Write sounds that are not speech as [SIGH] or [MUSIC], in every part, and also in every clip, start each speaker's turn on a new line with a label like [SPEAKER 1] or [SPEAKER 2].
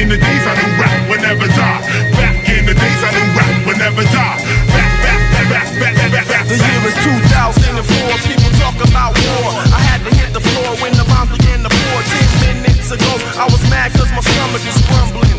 [SPEAKER 1] in the days I knew rap would never die. Back in the days I knew rap would never die. Back, back, back, back, back, back, back.
[SPEAKER 2] The year is 2004. People talk about war. I had to hit the floor when the bombs began to pour. Ten minutes ago, I was mad cause my stomach is grumbling.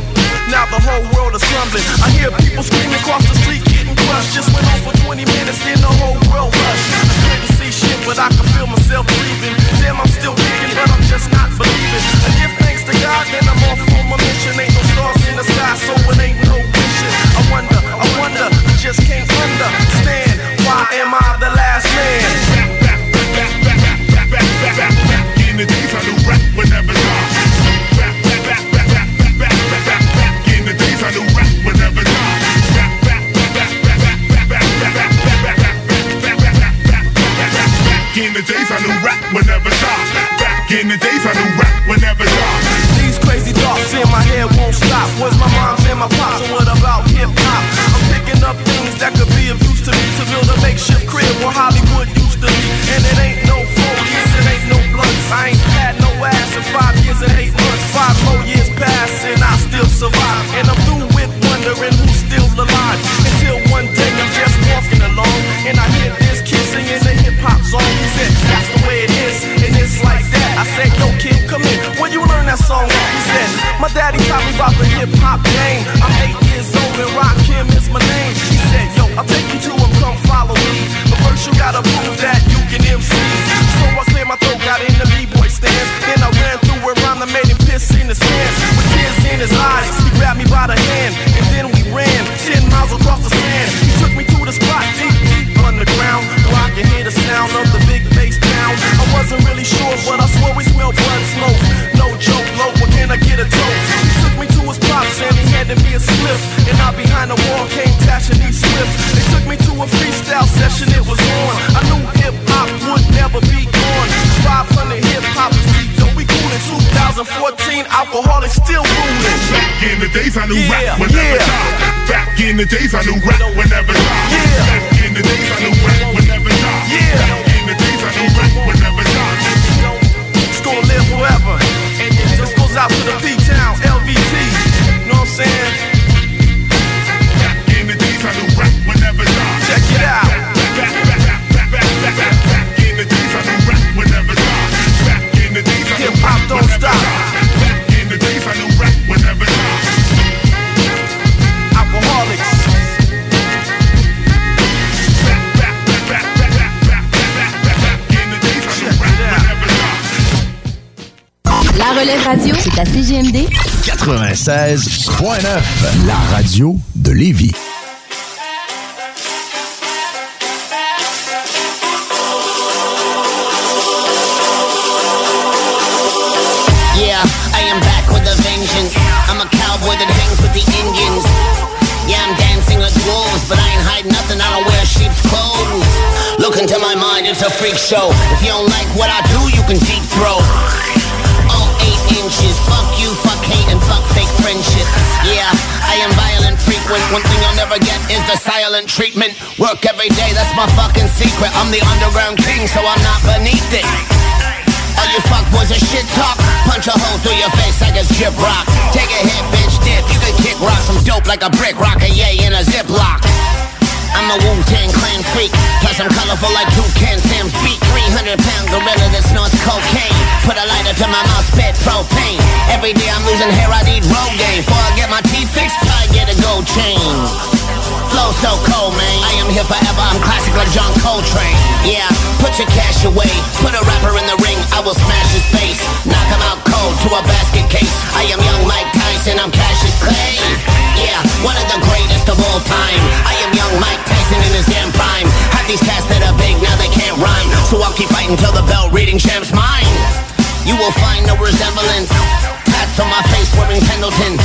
[SPEAKER 2] Now the whole world is crumbling. I hear people screaming across the street, getting crushed. Just went on for 20 minutes, then the whole world rushed. I couldn't see shit, but I could feel myself breathing. Damn, I'm still kicking, but I'm just not believing. I give thanks to God, then I'm off on my mission. Ain't no stars in the sky, so it ain't no wishing. I wonder, I wonder, I just can't understand. Why am I the last man?
[SPEAKER 1] Back, in the days I knew rap would never die. Back, back, back, back, back, back, back, back, back, back I knew rap. Back, back, back, back, back, back, back, back, back, back, back, back, back, back. Back in the days I knew rap
[SPEAKER 2] won't stop. Was my mom's and my pops, and what about hip hop? I'm picking up things that could be of use to me to build a makeshift crib where Hollywood used to be. And it ain't no focus, it ain't no blunts. I ain't had no ass in five years and eight months. Five more years pass and I still survive. And I'm through with wondering who's still alive. Until one day I'm just walking along and I hear this kid singing a hip hop song. He said, That's the way it is, and it's like that. I said, Yo, kid, that song? Said, My daddy taught me about the hip hop game. I'm eight years old and Rock Kim is my name. He said, Yo, I'll take you to him, come follow me. But first you gotta prove that you can MC. So I cleared my throat, got in the b-boy stance. Then I ran through a rhyme that made him piss in his pants. With tears in his eyes, he grabbed me by the hand. And then we ran 10 miles across the sand. He took me to the spot deep, deep underground. Where I can hear the sound of the big bass pound. I wasn't really sure, but I swore we smelled blood smoke. I get a toast? He took me to his pops and he handed me a slip. And I behind the wall came Tash and these Swift. They took me to a freestyle session, it was on. I knew hip hop would never be gone. 500 hip hoppers deep, yo, we cool in 2014. Alcoholics still ruling.
[SPEAKER 1] Back in the days I knew
[SPEAKER 2] Yeah,
[SPEAKER 1] rap would never
[SPEAKER 2] yeah.
[SPEAKER 1] die. Back in the days I knew rap would never die.
[SPEAKER 2] Yeah.
[SPEAKER 1] Back in the days I knew rap would never die.
[SPEAKER 2] Yeah.
[SPEAKER 1] Back in the days I knew rap would never die.
[SPEAKER 2] It's gonna live out to the P-Town,
[SPEAKER 3] à CGMD
[SPEAKER 4] 96.9, la radio de Lévis.
[SPEAKER 5] Yeah, I am back with a vengeance. I'm a cowboy that hangs with the Indians. Yeah, I'm dancing with wolves, but I ain't hiding nothing. I don't wear sheep's clothes. Look into my mind, it's a freak show. If you don't like what I do, you can deep throw. Fuck you, fuck hate, and fuck fake friendship. Yeah, I am violent, frequent. One thing you'll never get is the silent treatment. Work every day, that's my fucking secret. I'm the underground king, so I'm not beneath it. All you fuck fuckboys are shit talk. Punch a hole through your face like it's drip rock. Take a hit, bitch, dip. You can kick rocks. I'm dope like a brick rock, a yay in a ziplock. I'm a Wu-Tang clan freak. Plus I'm colorful like Toucan Sam's beat. 300 pound gorilla that snorts cocaine. Put a lighter to my mouth, spit propane. Every day I'm losing hair, I need Rogaine. Before I get my teeth fixed, I get a gold chain. Flow so cold, man. I am here forever. I'm classic like John Coltrane. Yeah, put your cash away. Put a rapper in the ring. I will smash his face. Knock him out cold to a basket case. I am young Mike Tyson. I'm Cassius Clay. Yeah, one of the greatest of all time. I am young Mike Tyson in his damn prime. Have these cats that are big, now they can't rhyme. So I'll keep fighting till the bell reading champ's mine. You will find no resemblance. Tats on my face wearing Pendleton.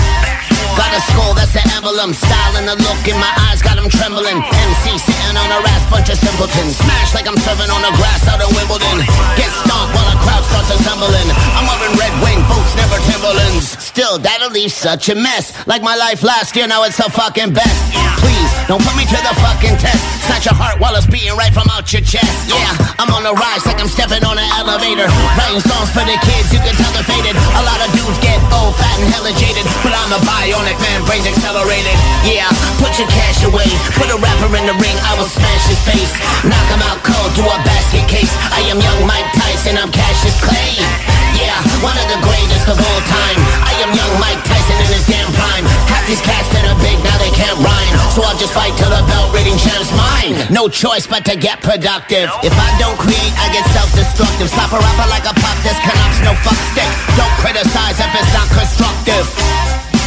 [SPEAKER 5] Got a skull, that's the emblem. Style and the look in my eyes got him trembling. MC sitting on a ass, bunch of simpletons. Smash like I'm serving on the grass out of Wimbledon. Get stomped while a crowd starts assembling. I'm wearing red wing boots, never Timberlands. Still, that'll leave such a mess. Like my life last year, now it's the fucking best. Please, don't put me to the fucking test. Snatch your heart while it's beating right from out your chest. Yeah, I'm on the rise like I'm stepping on an elevator. Writing songs for the kids, you can tell they're faded. A lot of dudes get old, fat, and hella jaded. But I'm a bionic man, brains accelerated. Yeah, put your cash away. Put a rapper in the ring, I will smash his face. Knock him out cold to a basket case. I am young Mike Tyson, I'm Cassius Clay. Yeah, one of the greatest of all time. I am young Mike Tyson in his damn prime. Half these cats that are big, now can't rhyme. So I'll just fight till the bell reading champ's mine. No choice but to get productive. If I don't create, I get self-destructive. Slap a rapper like a pop disc, Canucks, no fuck stick. Don't criticize if it's not constructive.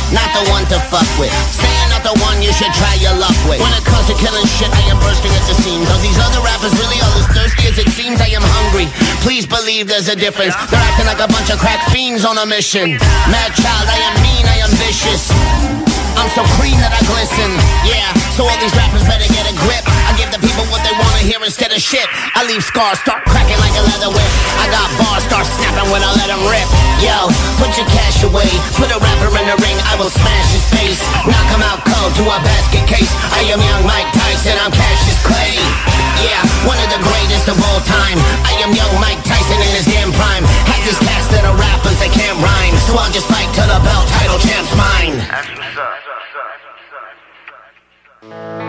[SPEAKER 5] Not the one to fuck with. Not the one you should try your luck with. When it comes to killing shit, I am bursting at the seams. Are these other rappers really all as thirsty as it seems? I am hungry. Please believe there's a difference. They're acting like a bunch of crack fiends on a mission. Mad child, I am mean, I am vicious. I'm so clean that I glisten. Yeah, so all these rappers better get a grip. I give the people what they wanna hear instead of shit. I leave scars, start cracking like a leather whip. I got bars, start snapping when I let them rip. Yo, put your cash away. Put a rapper in the ring, I will smash his face. Knock him out cold to a basket case. I am young Mike Tyson, I'm Cassius Clay. Yeah, one of the greatest of all time. I am young Mike Tyson in his damn prime. Had these cats that are rappers, they can't rhyme. So I'll just fight till the belt title champ's mine.
[SPEAKER 3] Thank you.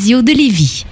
[SPEAKER 3] Radio de Lévis.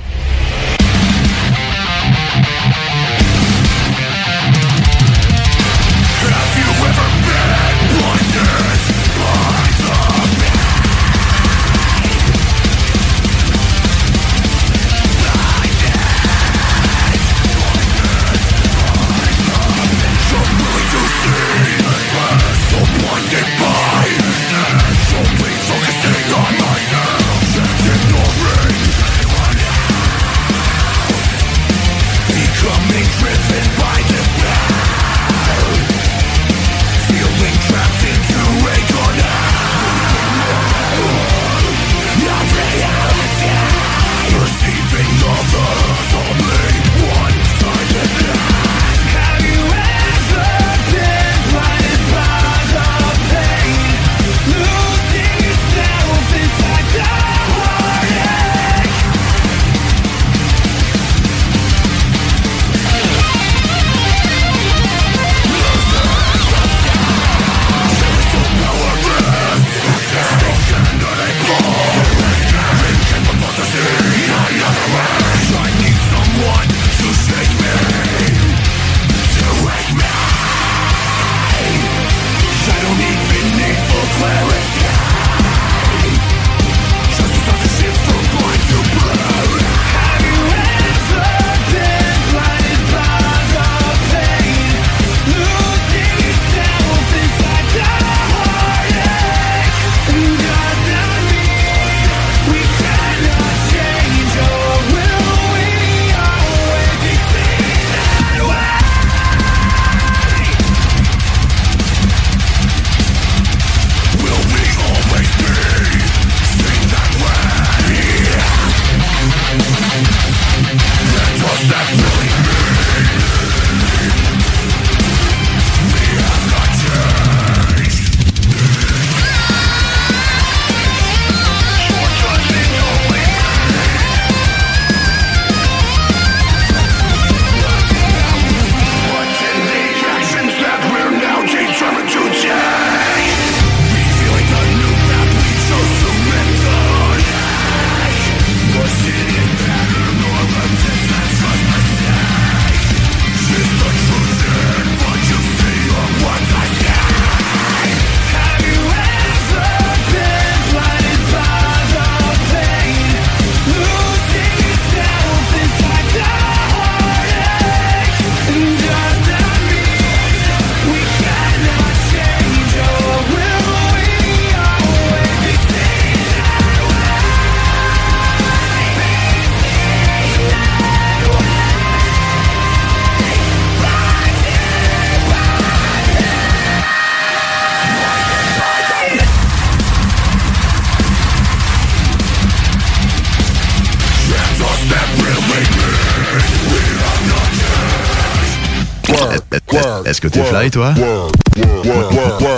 [SPEAKER 4] T'es fly, toi? Moi,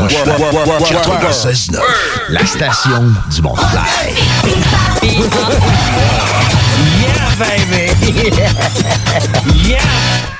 [SPEAKER 4] je suis 96.9, la station du monde
[SPEAKER 6] yeah, baby! yeah!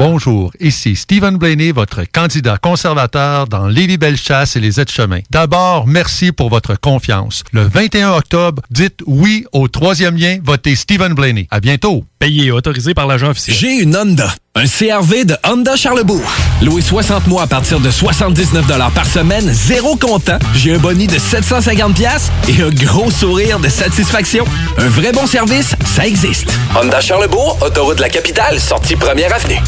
[SPEAKER 7] Bonjour, ici Stephen Blaney, votre candidat conservateur dans Lévis-Bellechasse et les aides-chemins. D'abord, merci pour votre confiance. Le 21 octobre, dites oui au troisième lien, votez Stephen Blaney. À bientôt.
[SPEAKER 8] Payé et autorisé par l'agent officiel.
[SPEAKER 9] J'ai une Honda. Un CRV de Honda Charlebourg. Loué 60 mois à partir de 79 par semaine, zéro comptant. J'ai un boni de 750 pièces et un gros sourire de satisfaction. Un vrai bon service, ça existe. Honda Charlebourg, autoroute de la capitale, sortie première avenue.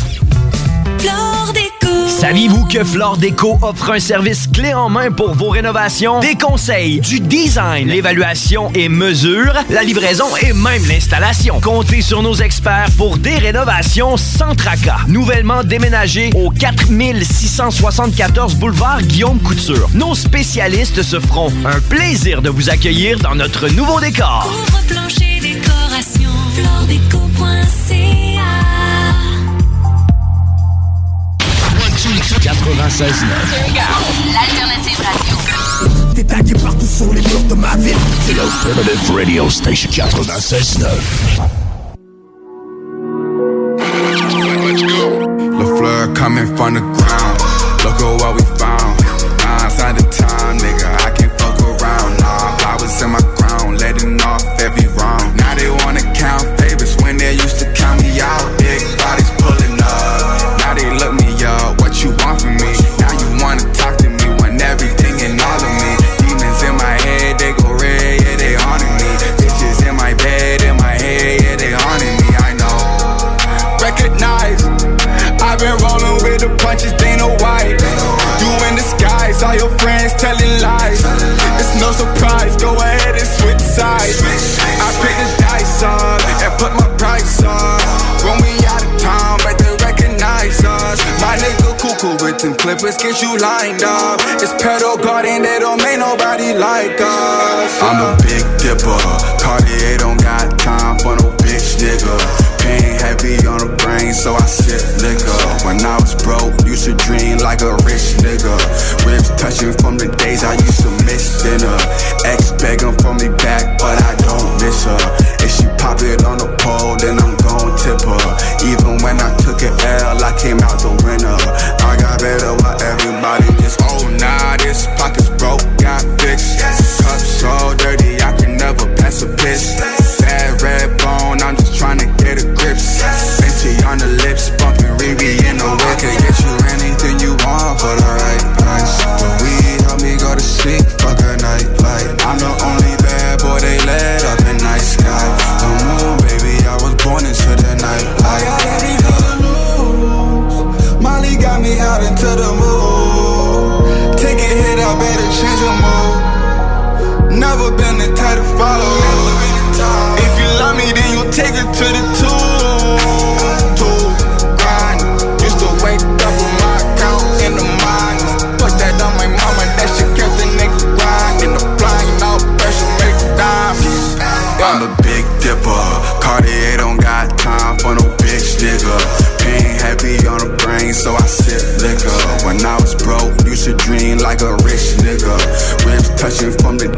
[SPEAKER 10] Saviez-vous que Flore Déco offre un service clé en main pour vos rénovations? Des conseils, du design, l'évaluation et mesure, la livraison et même l'installation. Comptez sur nos experts pour des rénovations sans tracas. Nouvellement déménagé au 4674 boulevard Guillaume Couture. Nos spécialistes se feront un plaisir de vous accueillir dans notre nouveau décor.
[SPEAKER 11] plancher décoration, floredeco.ca
[SPEAKER 4] 96.9.
[SPEAKER 11] L'alternative radio.
[SPEAKER 12] T'es tagué partout sur les murs de ma ville.
[SPEAKER 4] C'est l'Alternative Radio Station 96.9.
[SPEAKER 13] The flood coming from the ground. Look at what we cuckoo with them clippers, get you lined up. It's pedal garden, they don't make nobody like us. I'm a big dipper, Cartier don't got time for no bitch nigga. Pain heavy on the brain, so I sip liquor. When I was broke, used to dream like a rich nigga. Ribs touching from the days I used to miss dinner. Ex begging for me back, but I don't miss her. She pop it on the pole, then I'm gon' tip her. Even when I took an L, I came out the winner. I got better while everybody just, oh nah, this pocket's broke, got fixed. Cup so dirty, I can never pass a piss. Bad red bone, I'm just trying to get a Never been the type to follow. If you love me, then you take it to the tomb. To grind. Used to wake up with my account in the minus. Push that on my mama, that shit kept the nigga grinding. The blind out pressure make diamonds. I'm a big dipper. Cartier don't got time for no bitch nigga. Pain heavy on the brain, so I sip liquor. When I was broke, used to dream like a rich nigga. Ribs touching from the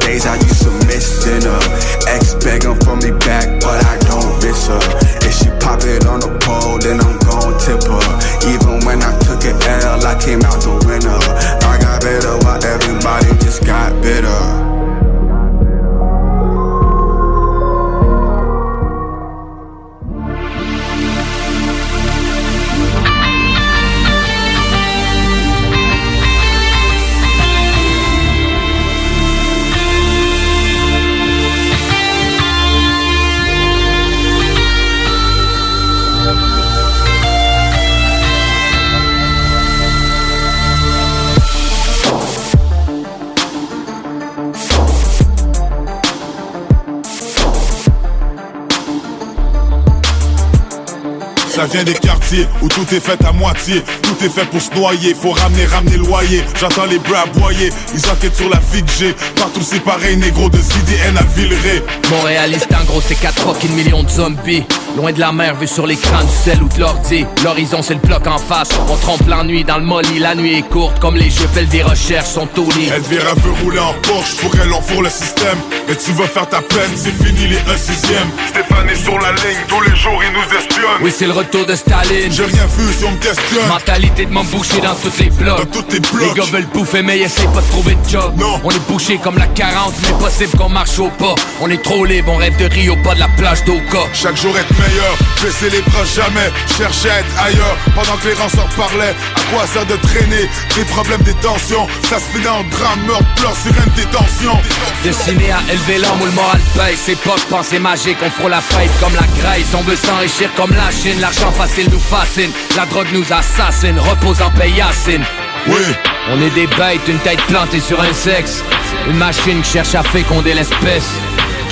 [SPEAKER 1] où tout est fait à moitié. Tout est fait pour se noyer. Faut ramener, ramener le loyer. J'entends les bras aboyer. Ils enquêtent sur la vie que j'ai. Partout c'est pareil, négro de CDN à Villeray.
[SPEAKER 14] Montréaliste en gros c'est 4 fucking millions de zombies Loin de la mer vu sur l'écran du sel ou de l'ordi L'horizon c'est le bloc en face. On trompe l'ennui dans le molly La nuit est courte comme les jeux des recherches sont au lit.
[SPEAKER 1] Elvira veut rouler en Porsche Pour elle on fourre le système. Et tu vas faire ta peine C'est fini les 1 sixième. Stéphane est sur la ligne Tous les jours il nous espionne.
[SPEAKER 14] Oui c'est le retour de Staline.
[SPEAKER 1] J'ai rien vu si on me questionne.
[SPEAKER 14] Mentalité de m'emboucher dans toutes les blocs.
[SPEAKER 1] Dans toutes les blocs.
[SPEAKER 14] Les gars veulent bouffer mais essayent pas de trouver de job.
[SPEAKER 1] Non.
[SPEAKER 14] On est bouché comme la 40 Mais possible qu'on marche au pas. On est trop libre On rêve de Rio pas de la plage d'Oka.
[SPEAKER 1] Chaque jour être meilleur. Les bras jamais. Chercher à être ailleurs. Pendant que les rançons parlaient À quoi sert de traîner? Des problèmes, des tensions. Ça se finit en drame Meurtre, pleurs, sirène, détention
[SPEAKER 14] Destiné à élever l'homme où le moral paye C'est pas de pensée magique, on fera la fête comme la graisse. On veut s'enrichir comme la Chine, l'argent facile nous fascine. La drogue nous assassine, repose en paix Yacine.
[SPEAKER 1] Oui.
[SPEAKER 14] On est des bêtes, une tête plantée sur un sexe. Une machine qui cherche à féconder l'espèce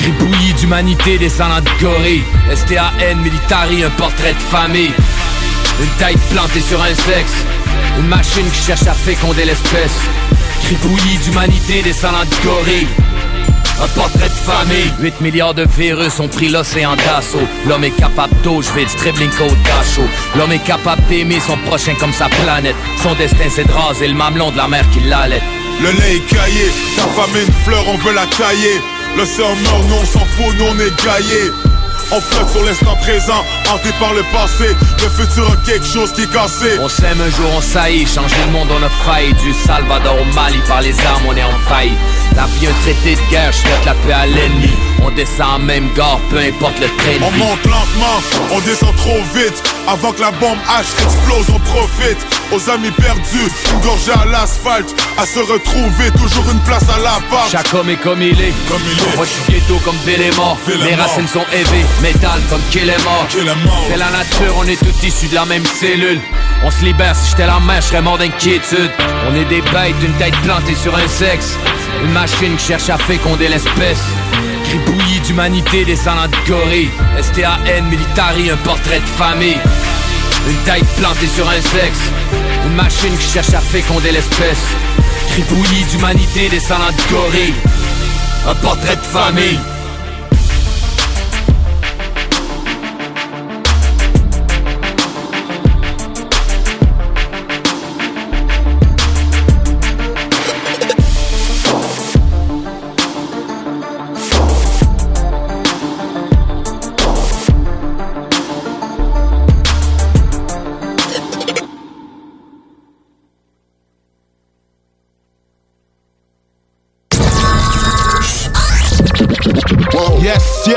[SPEAKER 14] Gribouillis d'humanité descendant de gorille. STAN, militari, un portrait de famille. Une tête plantée sur un sexe. Une machine qui cherche à féconder l'espèce. Gribouillis d'humanité descendant de gorille. Un portrait de famille. 8 milliards de virus ont pris l'océan d'assaut. L'homme est capable d'eau, je vais du dribbling code d'assaut L'homme est capable d'aimer son prochain comme sa planète. Son destin c'est de raser le mamelon de la mer qui l'allait.
[SPEAKER 1] Le lait est caillé Ta est une fleur, on veut la tailler L'océan mort, nous on s'en fout, nous on est gaillés. On flotte sur l'instant présent, hanté par le passé. Le futur a quelque chose qui est cassé.
[SPEAKER 14] On s'aime un jour, on saillit, changer le monde on a failli. Du Salvador au Mali, par les armes on est en faille La vie un traité de guerre, je souhaite la paix à l'ennemi. On descend en même gare, peu importe le train
[SPEAKER 1] On monte lentement, on descend trop vite. Avant que la bombe H explose, on profite Aux amis perdus, une gorgée à l'asphalte À se retrouver, toujours une place à la part
[SPEAKER 14] Chaque homme est comme il est,
[SPEAKER 1] Comme il est.
[SPEAKER 14] Moi je suis ghetto comme est Les racines sont élevées, métal comme mort. C'est la nature, on est tous issus de la même cellule. On se libère, si j'étais la mer, je serais mort d'inquiétude. On est des bêtes, une tête plantée sur un sexe. Une machine qui cherche à féconder l'espèce. Gribouillis d'humanité descendant de gorille. STAN, militari, un portrait de famille. Une tête plantée sur un sexe Une machine qui cherche à féconder l'espèce. Gribouillis d'humanité descendant de gorille. Un portrait de famille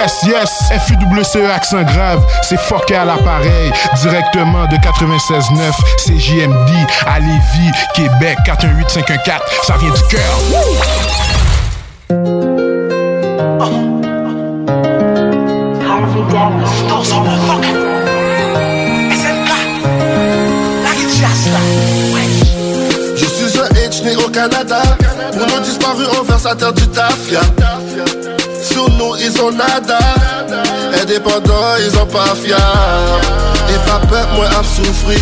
[SPEAKER 15] Yes, yes. FUWCE accent grave, c'est fucké à l'appareil. Directement de 96.9, c'est JMD à Lévis, Québec, 418-514. Ça vient du cœur.
[SPEAKER 16] Je suis un H né au Canada. Pour nos disparus, on verse à terre du tafia. Sur nous, ils ont nada. Indépendants, ils ont pas fiable. Et pas peur, moi, à souffrir.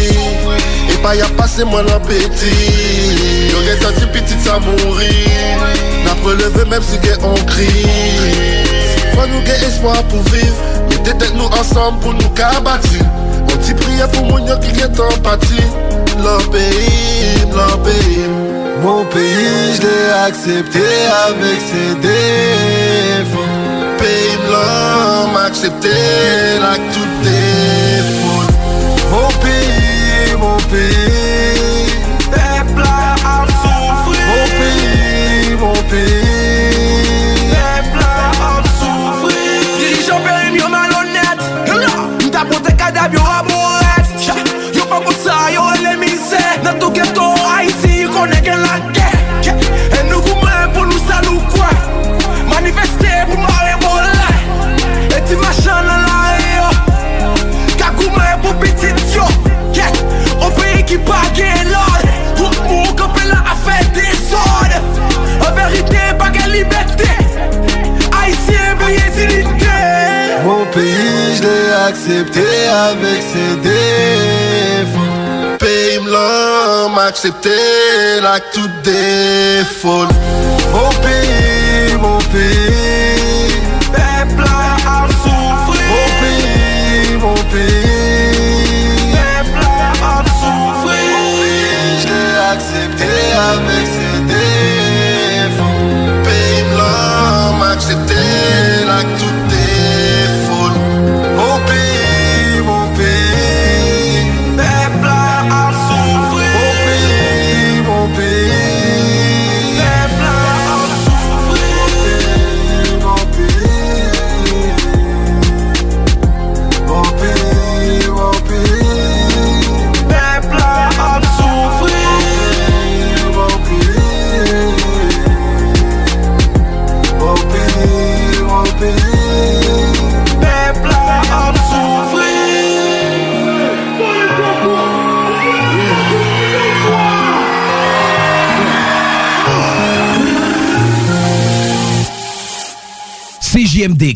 [SPEAKER 16] Et pas y a passé, moi, l'appétit. Y'aurait tenté petit, ça mourir. N'a relevé, même si on crie. Faut nous gagner espoir pour vivre. Mettez tête nous ensemble pour nous cabatir. On t'y prie pour mon qui est. Leur pays, leur pays. Mon pays, je l'ai accepté avec ses défauts. Pays blanc, m'accepter là que tout défaut. Mon pays, mon pays. Peuple à souffrir. Mon pays, mon pays. Accepté avec ses défauts. Pays blanc m'accepter là tout défaut. Mon pays, mon pays.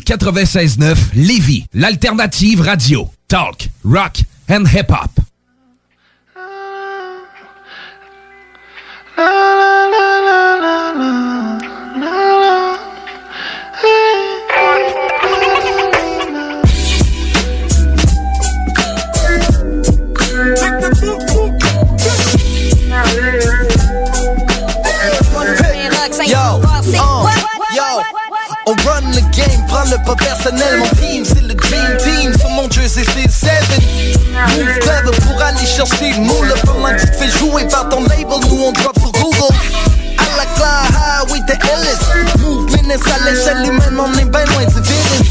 [SPEAKER 9] 96.9 Lévis, l'alternative radio. Talk, rock and hip-hop.
[SPEAKER 17] Game, prends le pas personnel, mon team c'est le dream team, sur mon jersey c'est 7 Move clever pour aller chercher le moule, pendant que tu te fais jouer par ton label, nous on drop sur Google. À la claire, oui t'es Ellis, move menace à l'échelle humaine, on est ben loin du virus.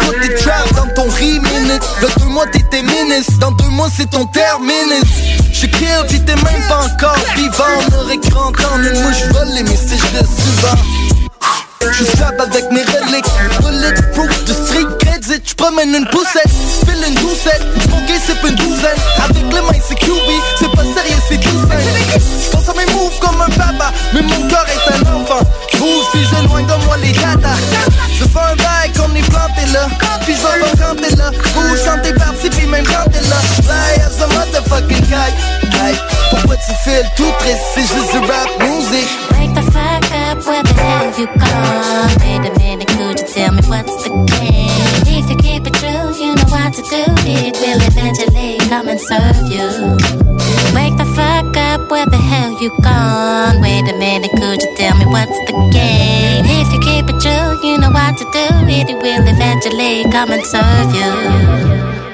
[SPEAKER 17] Put tes traps dans ton re-minute deux mois t'étais ministre Dans deux mois c'est ton terminus. J'suis kill pis t'es même pas encore vivant. On aurait grand temps Une mouche volée mais c'est juste souvent J'suis strap avec mes reliques. Bulletproof de street credit. J'promène une poussette. File une doucette. Smoker c'est une douzaine. Avec les mains c'est QB C'est pas sérieux c'est douzaine J'pense à mes moves comme un papa. Mais mon corps est un enfant. Bouge si j'éloigne de moi les data. Je fais un bail qu'on est planté là Puis je vais quand t'es là quand t'es parti puis même quand t'es là Fly as a motherfucking kite Pourquoi tu fais le tout triste? C'est juste du rap music
[SPEAKER 18] Wake the fuck where the hell you gone? Wait a minute, could you tell me what's the game? If you keep it true, you know what to do. It will eventually come and serve you. Wake the fuck up, where the hell you gone? Wait a minute, could you tell me what's the game? If you keep it true, you know what to do. It will eventually come and serve you.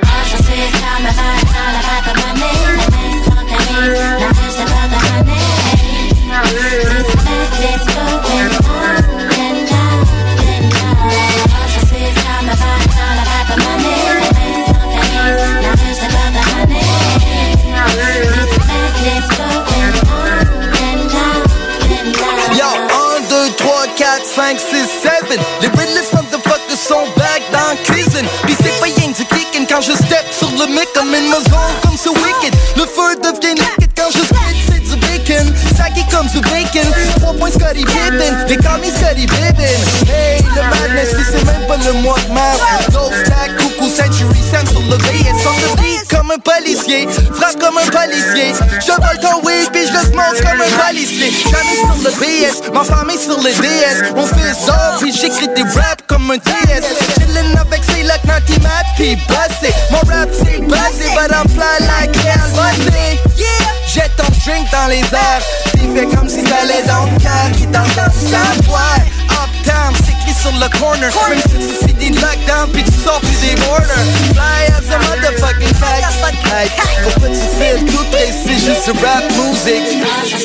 [SPEAKER 17] Sont back dans la cuisine. Pis c'est pas rien du kickin' quand je step sur le mic comme une maison comme ce wicked. Le feu devient naked quand je spit c'est du bacon. Saqué comme du bacon. 3 points Scotty Pippen. They call me Scotty Pippen. Hey, le madness c'est même pas le mois de mars Le beat comme un policier. Frappe comme un policier. Je vole ton weed pis je le smoke comme un policier. Jamais sur le BS, ma famille sur le DS On fait ça pis j'écris des raps comme un TS Chillin' avec ces locs naughty mad pis bossé. Mon rap c'est basé but I'm fly like hell Bossé, Jette ton drink dans les airs. Pis fais comme si t'allais dans le cœur Qui t'entend ça, ouais Uptown, c'est the corner. Même si tu finis lockdown pis tu sors plus borders Fly as a motherfucking kite. Hey, Pourquoi tu fais tout c'est juste rap music.
[SPEAKER 18] Marshall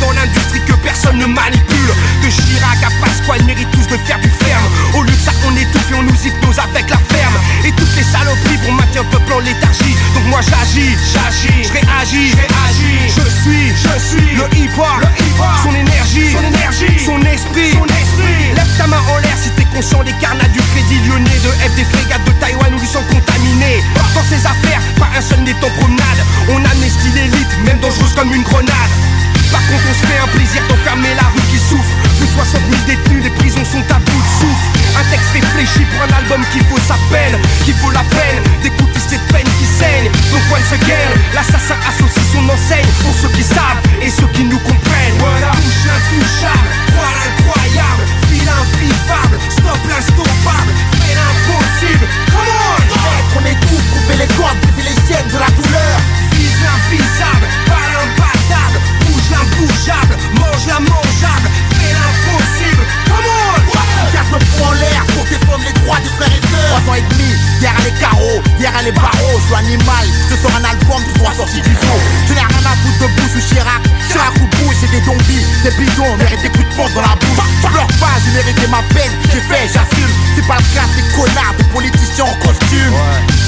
[SPEAKER 19] Dans l'industrie que personne ne manipule. De Chirac à Pasquale méritent tous de faire du ferme. Au lieu de ça on étouffe et on nous hypnose avec la ferme. Et toutes les saloperies pour maintenir le peuple en léthargie. Donc moi j'agis, j'agis, je réagis, je réagis. Je suis, je suis le hip-hop, le hip-hop. Son énergie, son énergie, son esprit, son esprit. Lève ta main en l'air si t'es conscient des carnats du crédit lyonnais De F des frégates de Taïwan où ils sont contaminés. Dans ces affaires, pas un seul n'est en promenade. On amnestie l'élite, même dangereuse comme une grenade par contre on se fait un plaisir d'enfermer la rue qui souffre. Plus de 60 000 détenus, les prisons sont à bout de souffle. Un texte réfléchi pour un album qui vaut sa peine Qui vaut la peine d'écouter cette peine qui saigne Donc once again, l'assassin associe son enseigne Pour ceux qui savent et ceux qui nous comprennent. Voilà, touche intouchable, voilà incroyable Fil invivable, stop l'instoppable Fais l'impossible, come on!
[SPEAKER 20] On étouffe, couper les cordes, chaînes de la
[SPEAKER 19] L'imbougeable, mange l'immangeable Fais l'impossible, come on!
[SPEAKER 20] Garde le poing en l'air pour défendre les droits des frères et sœurs. Trois ans et demi, derrière les carreaux, derrière les barreaux. Je suis animal, je sors un album, tu dois sortir du faux Je n'ai rien à foutre de Bush ou Chirac. Chirac ou Bush, c'est des zombies, des bidons Mérite des coups de porte dans la bouche. Je pleure pas, j'ai mérité ma peine J'ai fait, j'assume, c'est pas le cas ces connards de politiciens en costume.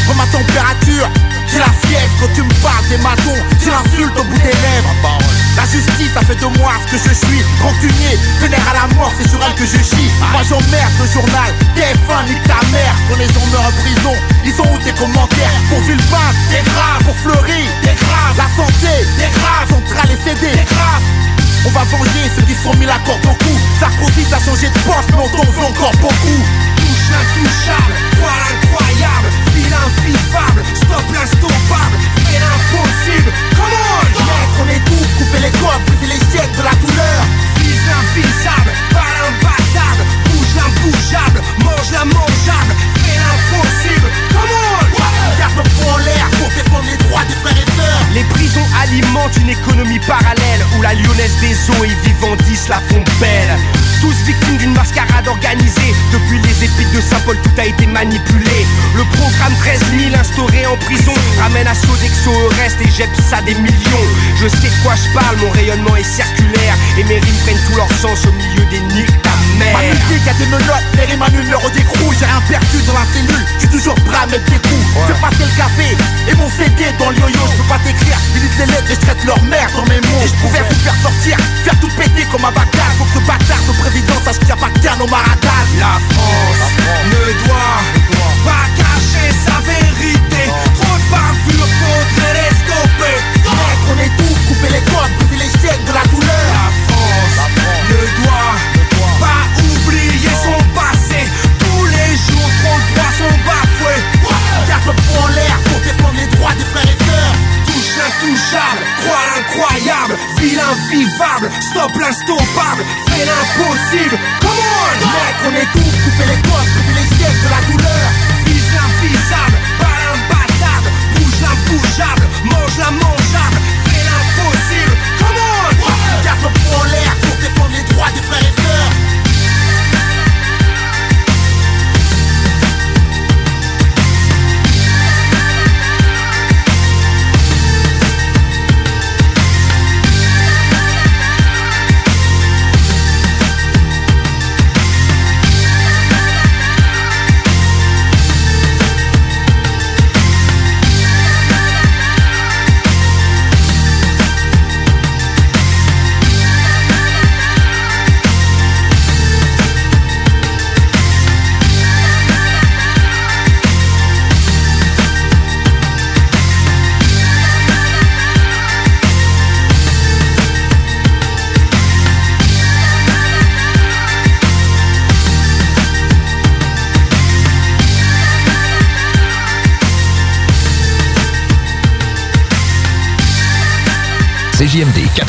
[SPEAKER 20] Prends ma température, j'ai la fièvre Quand tu me parles des matons, j'ai l'insulte au bout des lèvres. La justice a fait de moi ce que je suis. Rancunier, vénère à la mort, c'est sur elle que je chie. Moi j'emmerde le journal, TF1 nique ta mère. Quand les gens meurent en prison, ils sont où tes commentaires. Pour Villepin, t'es grave Pour Fleury, t'es grave La santé, t'es grave Centrale et CD, t'es grave on va venger ceux qui sont mis la corde au cou. Sarkozy a changé de poste mais on t'en veut encore beaucoup.
[SPEAKER 19] Touche Stop l'instoppable Fais l'impossible, come on.
[SPEAKER 20] Mec, on étouffe, couper les cordes, briser les chaînes de la douleur
[SPEAKER 19] Fils invisable, pas l'imbattable Bouge l'imbougeable, mange l'immangeable Fais l'impossible, come on
[SPEAKER 20] Les
[SPEAKER 19] prisons alimentent une économie parallèle Où la lyonnaise des eaux et vivandis la font belle Tous victimes d'une mascarade organisée Depuis les épiques de Saint-Paul tout a été manipulé. Le programme 13 000 instauré en prison Ramène à Sodexo au reste et jette ça des millions. Je sais de quoi je parle, mon rayonnement est circulaire Et mes rimes prennent tout leur sens au milieu des ta mère
[SPEAKER 20] Ma musique a des menottes, les rimes numéro d'écrou J'ai rien perdu dans la cellule, je suis toujours prêt à mettre des coups. Fais passer le café et mon CD dans le yo-yo. Je peux pas t'écrire, ils lisent les lettres et je traite leur mère dans mes mots. Et je pouvais vous faire sortir, faire tout péter comme un bâtard. Faut que ce bâtard de président sache qu'il n'y a pas qu'un au marathon
[SPEAKER 19] La France ne doit pas cacher sa vérité. Trop de bavures, faudrait les stopper
[SPEAKER 20] Mec, on étouffe, couper les cordes, briser les chaînes de la douleur
[SPEAKER 19] La
[SPEAKER 20] En l'air pour défendre les droits des frères et sœurs.
[SPEAKER 19] Touche l'intouchable, crois l'incroyable Ville invivable, stop l'instoppable Fais l'impossible, come on!
[SPEAKER 20] Mec, on étouffe, couper les cordes, briser les chaînes de la douleur.
[SPEAKER 19] Vise l'invisable, pas l'imbattable Bouge l'imbougeable, mange l'immangeable Fais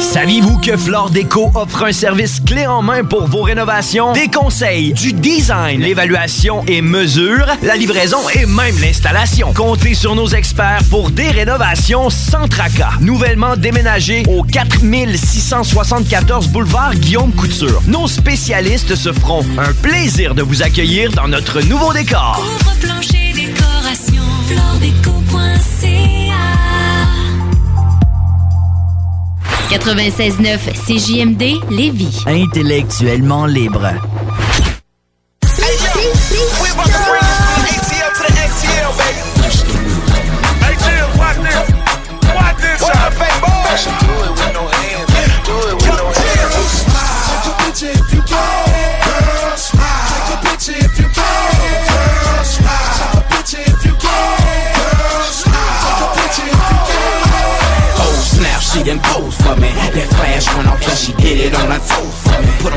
[SPEAKER 10] Saviez-vous que Flore Déco offre un service clé en main pour vos rénovations? Des conseils, du design, l'évaluation et mesure, la livraison et même l'installation. Comptez sur nos experts pour des rénovations sans tracas. Nouvellement déménagé au 4674 boulevard Guillaume Couture. Nos spécialistes se feront un plaisir de vous accueillir dans notre nouveau décor.
[SPEAKER 3] 96.9 CJMD Lévis.
[SPEAKER 10] Intellectuellement libre.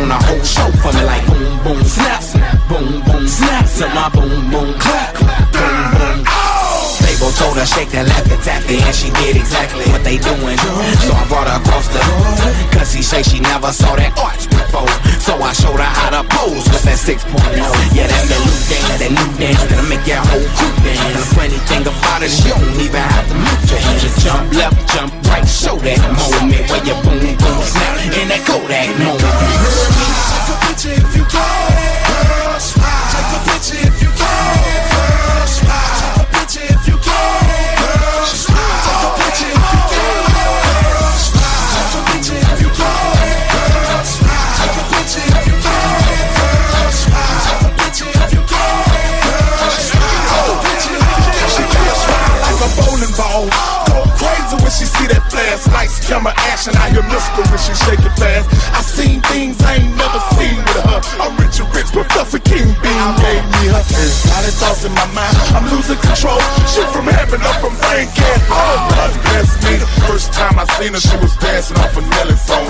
[SPEAKER 20] On a whole show for me like boom boom snap snap boom boom snap to my boom boom clap clap boom boom. Fable told her shake that laffy taffy and she did exactly what they doing. So I brought her across the Cause she say she never saw that arch before. So I showed her how to pose with that 6.0. Yeah, that's the new dance, that new dance that'll make your whole crew dance. And the funny thing about it, you don't even have to move your hands. Just jump left, jump right, show that moment where you boom boom snap in that Kodak moment. Me? Take a picture if you can. Girl. Take a picture if you can.
[SPEAKER 12] Lights, camera, action. I hear mystical when she shake it fast. I seen things I ain't never seen with her. I'm rich and rich, Professor King Bean gave me her. Exotic thoughts in my mind. I'm losing control. Shit from heaven up from brain can't. Oh, God bless me. The first time I seen her, she was dancing off a Nelly song.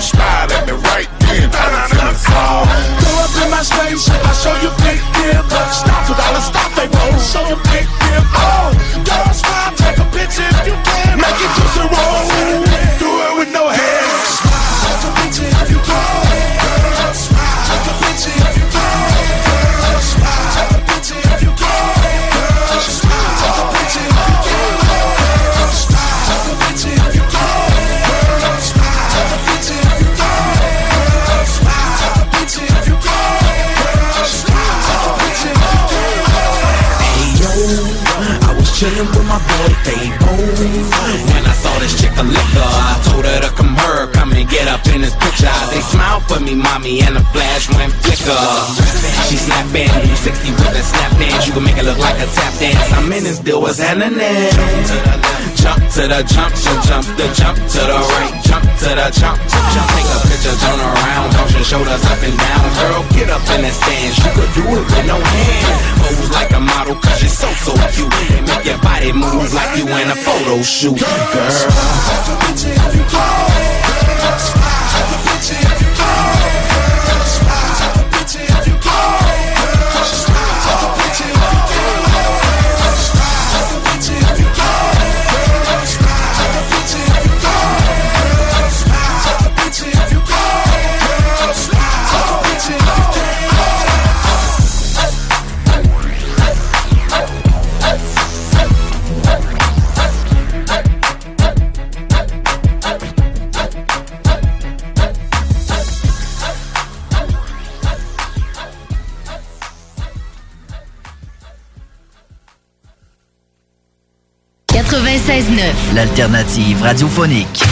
[SPEAKER 20] This deal, what's happening? Jump to the jump, so jump the jump to the right, jump to the jump, jump. Take a picture, turn around, toss your shoulders up and down. Girl, get up in that stance, you could do it with no hands. Pose like a model, cause you're so, so cute. And make your body move like you in a photo shoot. Girl,
[SPEAKER 10] L'alternative radiophonique.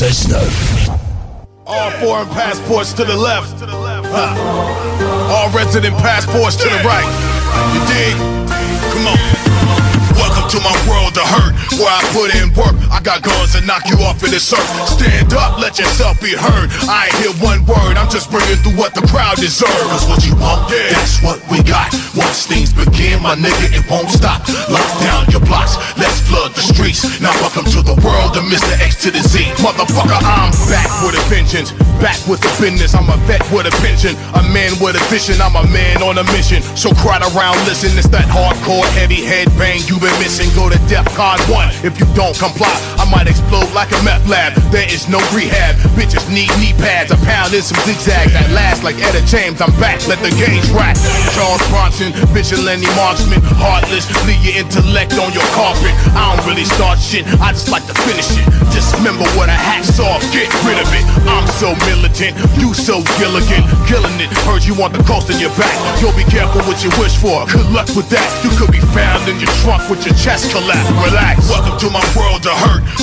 [SPEAKER 4] 96.9.
[SPEAKER 1] All foreign passports to the left. Huh. All resident passports to the right. You dig? Come on. Welcome to my world of hurt, where I put in work. I got guns that knock you off in this earth. Stand up, let yourself be heard. I ain't hear one word, I'm just bringing through what the crowd deserves. Cause what you want, yeah. that's what we got. Once things begin, my nigga, it won't stop. Lock down your blocks, let's flood the streets. Now welcome to the world of Mr. X to the Z. Motherfucker, I'm back with a vengeance. Back with the business, I'm a vet with a pension. A man with a vision, I'm a man on a mission. So crowd around, listen, it's that hardcore, heavy head bang you've been missing. Go to DEFCON 1 if you don't comply. I might explode like a meth lab. There is no rehab. Bitches need knee pads, a pound and some zigzags that last like Etta James. I'm back, let the gauge rack. Charles Bronson, vigilante marksman, heartless. Leave your intellect on your carpet. I don't really start shit, I just like to finish it. Dismember what a hacksaw, get rid of it. I'm so militant, you so Gilligan, killing it. Heard you want the coast in your back. Yo, be careful what you wish for. Good luck with that. You could be found in your trunk with your chest collapsed. Relax. Welcome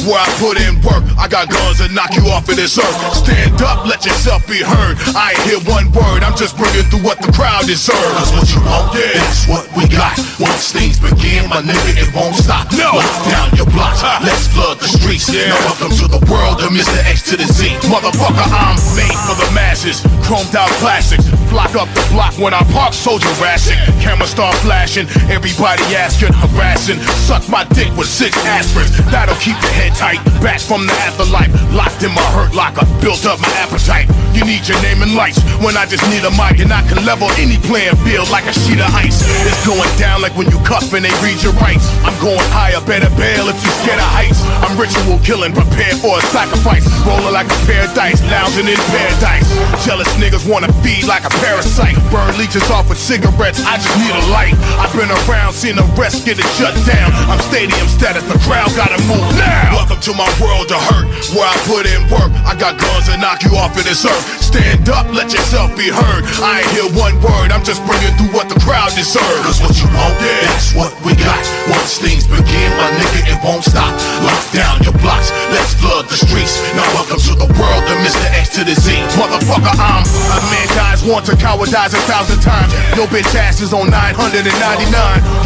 [SPEAKER 1] where I put in work. I got guns that knock you off of this earth. Stand up, let yourself be heard. I ain't hear one word. I'm just bringing through what the crowd deserves. That's what you want, yeah. That's what we got. Once things begin, my nigga, it won't stop. No. Lock down your blocks. Uh-huh. Let's flood the streets. Yeah. Now welcome to the world of Mr. X to the Z. Motherfucker, I'm made for the masses. Chromed out classics. Flock up the block when I park soldier ration. Camera start flashing. Everybody asking, harassing. Suck my dick with six aspirins. That'll keep your head tight. Back from the afterlife. Locked in my hurt locker. Built up my appetite. You need your name and lights. When I just need a mic and I can level any playing field like a sheet of ice. It's going down like when you cuff and they read your rights. I'm going higher, better bail if you scared of heights. I'm ritual killing, prepared for a sacrifice. Rolling like a pair of dice, lounging in paradise. Jealous niggas wanna feed like a parasite. Burn leeches off with cigarettes, I just need a light. I've been around, seen the rest get it shut down. I'm stadium status, the crowd gotta move now. Welcome to my world of hurt, where I put in work. I got guns that knock you off of this earth. Stand up, let yourself be heard. I ain't hear one word, I'm just bringing through what the crowd deserves. Cause what you want, that's what we got. Once things begin, my nigga, it won't stop. Lock down your blocks, let's flood the streets. Now welcome to the world of Mr. X to the Z. Motherfucker, I'm a man dies once, a coward dies a thousand times. Your bitch ass is on 999.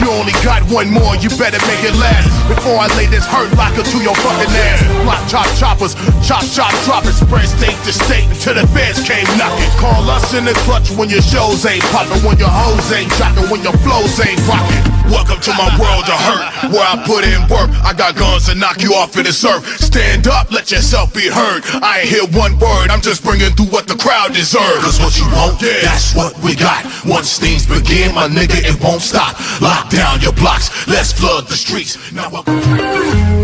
[SPEAKER 1] You only got one more, you better make it last. Before I lay this hurt locker to your fucking ass. Block chop choppers, chop chop drop it, spread state to state until the feds came knocking. Call us in the clutch when your shows ain't popping, when your hoes ain't dropping, when your flows ain't rocking. Welcome to my world of hurt, where I put in work. I got guns to knock you off of this earth. Stand up, let yourself be heard. I ain't hear one word, I'm just bringing through what the crowd deserves. Cause what you want, yeah, that's what we got. Once things begin, my nigga, it won't stop. Lock down your blocks, let's flood the streets. Now welcome.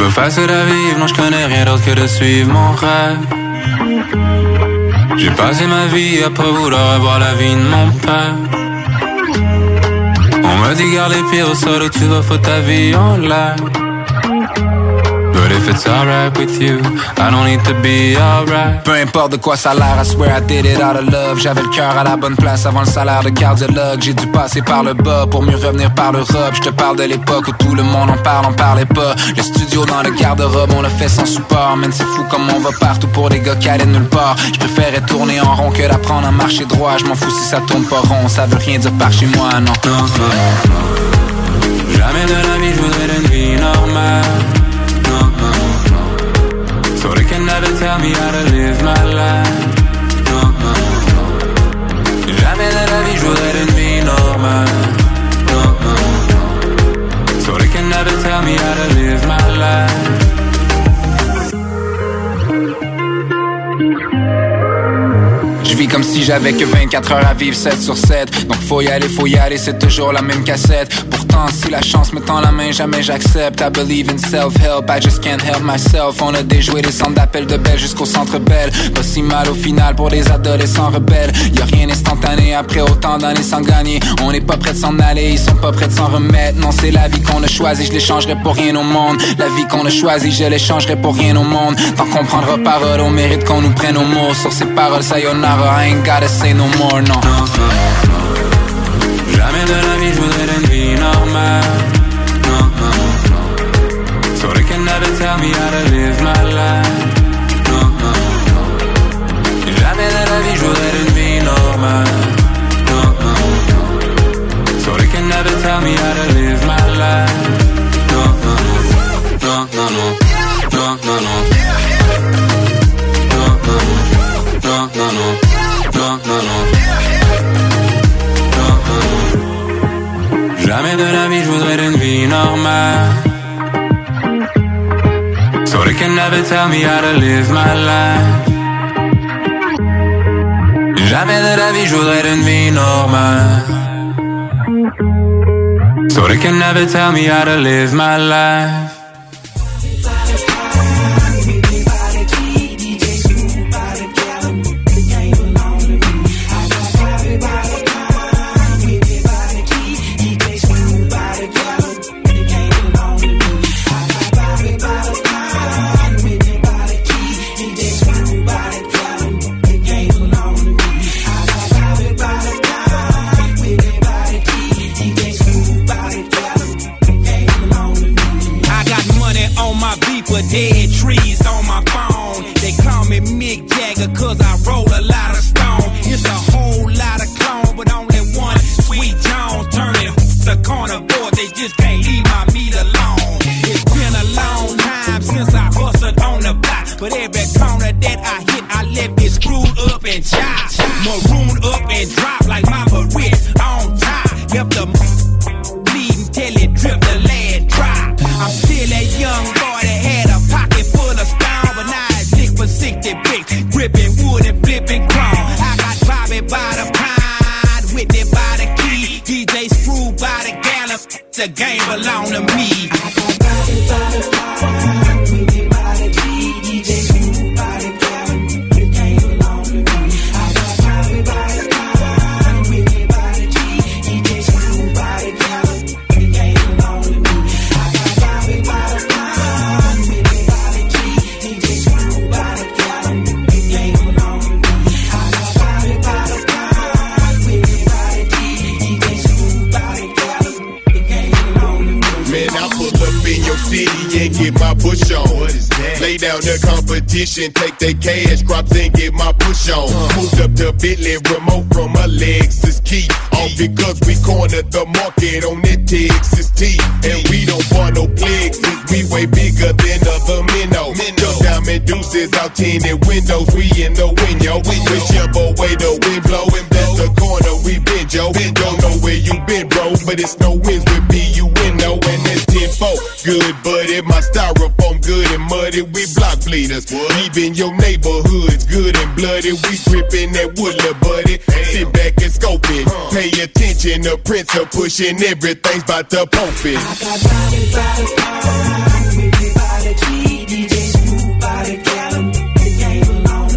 [SPEAKER 21] Peu facile à vivre, non je connais rien d'autre que de suivre mon rêve. J'ai passé ma vie après vouloir avoir la vie de mon père. On m'a dit garde les pieds au sol ou tu vas foutre ta vie en l'air. But if it's alright with you, I don't need to be alright.
[SPEAKER 22] Peu importe de quoi ça a l'air, I swear I did it out of love. J'avais le cœur à la bonne place avant le salaire de cardiologue. J'ai dû passer par le bas pour mieux revenir par l'Europe. Je te parle de l'époque où tout le monde en parle, on parlait pas. Le studio dans le garde-robe, on le fait sans support. Man, c'est fou comme on va partout pour des gars qui allaient nulle part. Je préférais tourner en rond que d'apprendre à marcher droit. Je m'en fous si ça tourne pas rond, ça veut rien dire par chez moi, non.
[SPEAKER 21] Non, non, non. Jamais de la vie je voudrais une vie normale. Tell me how to live my life. Non, non, non. Jamais de la vie je voudrais une vie normale. Non, non, non. So they can never tell me how to live my life.
[SPEAKER 22] Comme si j'avais que 24 heures à vivre 7 sur 7 Donc faut y aller, faut y aller, c'est toujours la même cassette. Pourtant si la chance me tend la main, jamais j'accepte. I believe in self-help, I just can't help myself. On a déjoué des centres d'appel de belle jusqu'au centre belle Pas si mal au final pour des adolescents rebelles. Y'a rien instantané après autant d'années sans gagner. On n'est pas prêt de s'en aller, ils sont pas prêts de s'en remettre. Non c'est la vie qu'on a choisie, je l'échangerai pour rien au monde. La vie qu'on a choisie, je l'échangerai pour rien au monde. Tant qu'on prendra parole, on mérite qu'on nous prenne au mot. Sur ces paroles, sayonara, I ain't gotta say no more, no.
[SPEAKER 21] non, non, non. Jamais de la vie je voudrais une vie normale Jamais de la vie je voudrais une vie normale. So they can never tell me how to live my life.
[SPEAKER 23] Competition, take their cash crops and get my push on. Moved up to Bentley remote from a Lexus key. All because we cornered the market on that Texas T. And we don't want no plexus, we way bigger than other minnows. Jump down Medusa's out tinted windows, we in the window. Whichever way the wind blowing, that's the corner we been, Joe. Don't know where you been, bro, but it's no wins with you B-U-N-O and it's 10 Good, but it my styrofoam bleeders. Leaving your neighborhoods good and bloody, we gripping that wood, little buddy. Sit back and scope it. Pay attention, the prince are pushing everything's about to pump it.
[SPEAKER 20] Uh, I got came along.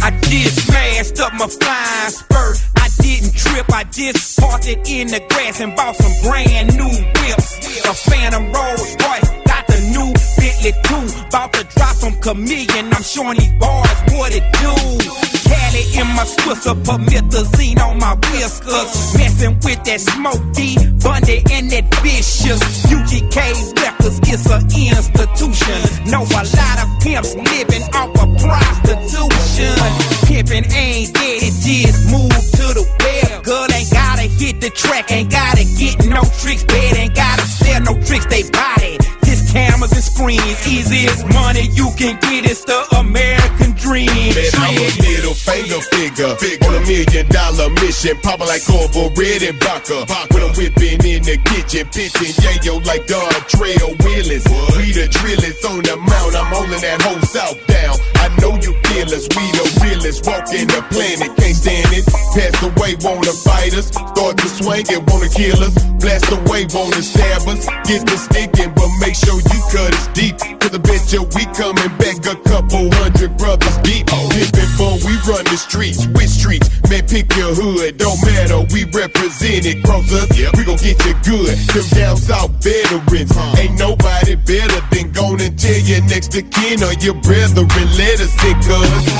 [SPEAKER 20] I just up my flying just parked it in the grass and bought some brand new whips. A Phantom Rolls Royce, got the new Bentley too. About to drop some chameleon, I'm showing these boys what it do. Cali in my Swisser, promethazine on my whiskers. Messing with that Smoke Bundy and that Vicious. UGK Records is an institution. Know a lot of pimps living off of prostitution. Pimpin' ain't dead, it just moved to the web. Girl ain't gotta hit the track, ain't gotta get no tricks. Bed ain't gotta sell no tricks, they body. Just cameras and screens, easiest money you can get is the American dream.
[SPEAKER 23] Man, I'm a middle finger figure on a million dollar mission, popping like Corvo Red and Vodka. When I'm whipping in the kitchen, pitching yayo like Don Trail Willis. We the drillers on the mount, I'm holding that whole south down. I know you us, we the realest, walking the planet, can't stand it. Pass away, wanna fight us, start to swing it, wanna kill us. Blast away, wanna stab us, get the sticking, but make sure you cut us deep. Cause I bet you we coming back a couple hundred brothers deep. Pimpin' fun, we
[SPEAKER 24] run the streets, which streets? Man, pick your hood, don't matter, we represent it. Cross us, we gon' get you good. Them down south veterans, ain't nobody better than gonna tell your next to kin or your brethren. Let us in, cuz.
[SPEAKER 11] You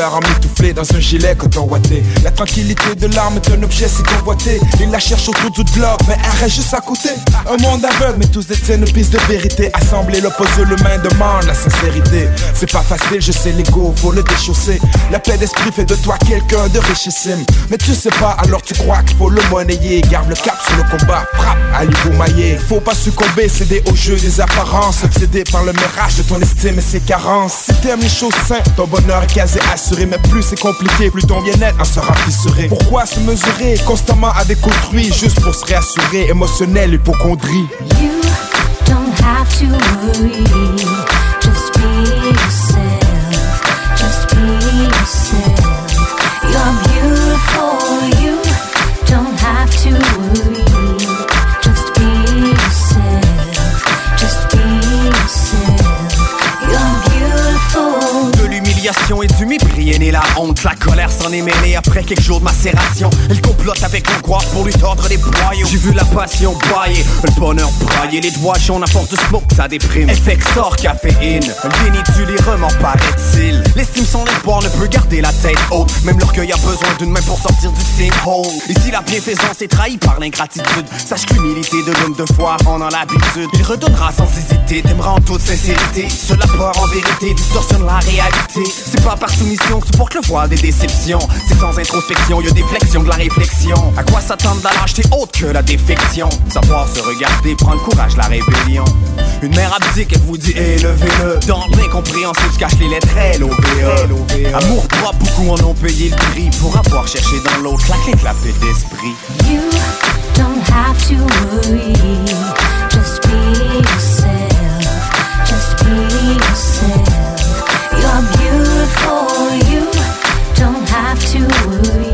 [SPEAKER 25] L'hiver en mitouflé dans un gilet coton ouaté. La tranquillité de l'âme est un objet si convoité. Il la cherche autour du globe, mais elle reste juste à côté. Un monde aveugle, mais tous détiennent une piste de vérité. Assembler l'opposé, le main demande la sincérité. C'est pas facile, je sais, l'ego, faut le déchausser. La paix d'esprit fait de toi quelqu'un de richissime. Mais tu sais pas, alors tu crois qu'il faut le monnayer. Garde le cap sur le combat, frappe, vous mailler. Faut pas succomber, céder au jeu des apparences. Obsédé par le mirage de ton estime et ses carences. Si t'aimes les choses simples, ton bonheur est quasi assuré. Mais plus c'est compliqué, plus ton bien-être en sera fissuré. Pourquoi se mesurer constamment avec autrui juste pour se réassurer? Émotionnel, hypochondrie.
[SPEAKER 11] You don't have to worry. Just be yourself. Just be yourself. You're beautiful. You don't have to worry. Just be yourself. Just be yourself. You're beautiful.
[SPEAKER 26] De l'humiliation et du mépris la honte. La colère s'en est mêlée après quelques jours de macération. Elle complote avec l'angoisse pour lui tordre les boyaux. J'ai vu la passion bailler, le bonheur brailler. Les doigts jaunes à force de smoke, ça déprime. Effet sort caféine, le déni tue les remords paraît-il. L'estime sans espoir ne peut garder la tête haute. Même l'orgueil a besoin d'une main pour sortir du sinkhole. Et si la bienfaisance est trahie par l'ingratitude, sache que l'humilité de l'homme de foi en a l'habitude. Il redonnera sans hésiter, t'aimera en toute sincérité. Cela part en vérité, distorsionne la réalité. C'est pas par soumission que tu portes le voile des déceptions. C'est sans introspection, y a des flexions de la réflexion. À quoi s'attendre à lâcheté autre que la défection? Savoir se regarder, prendre courage, la rébellion. Une mère abdique, elle vous dit élevez-le. Dans l'incompréhensible se cachent les lettres L. Amour propre, beaucoup en ont payé le prix pour avoir cherché dans l'autre la clé de la paix d'esprit.
[SPEAKER 11] Don't have to worry. Just be yourself. Just be yourself. Have to worry.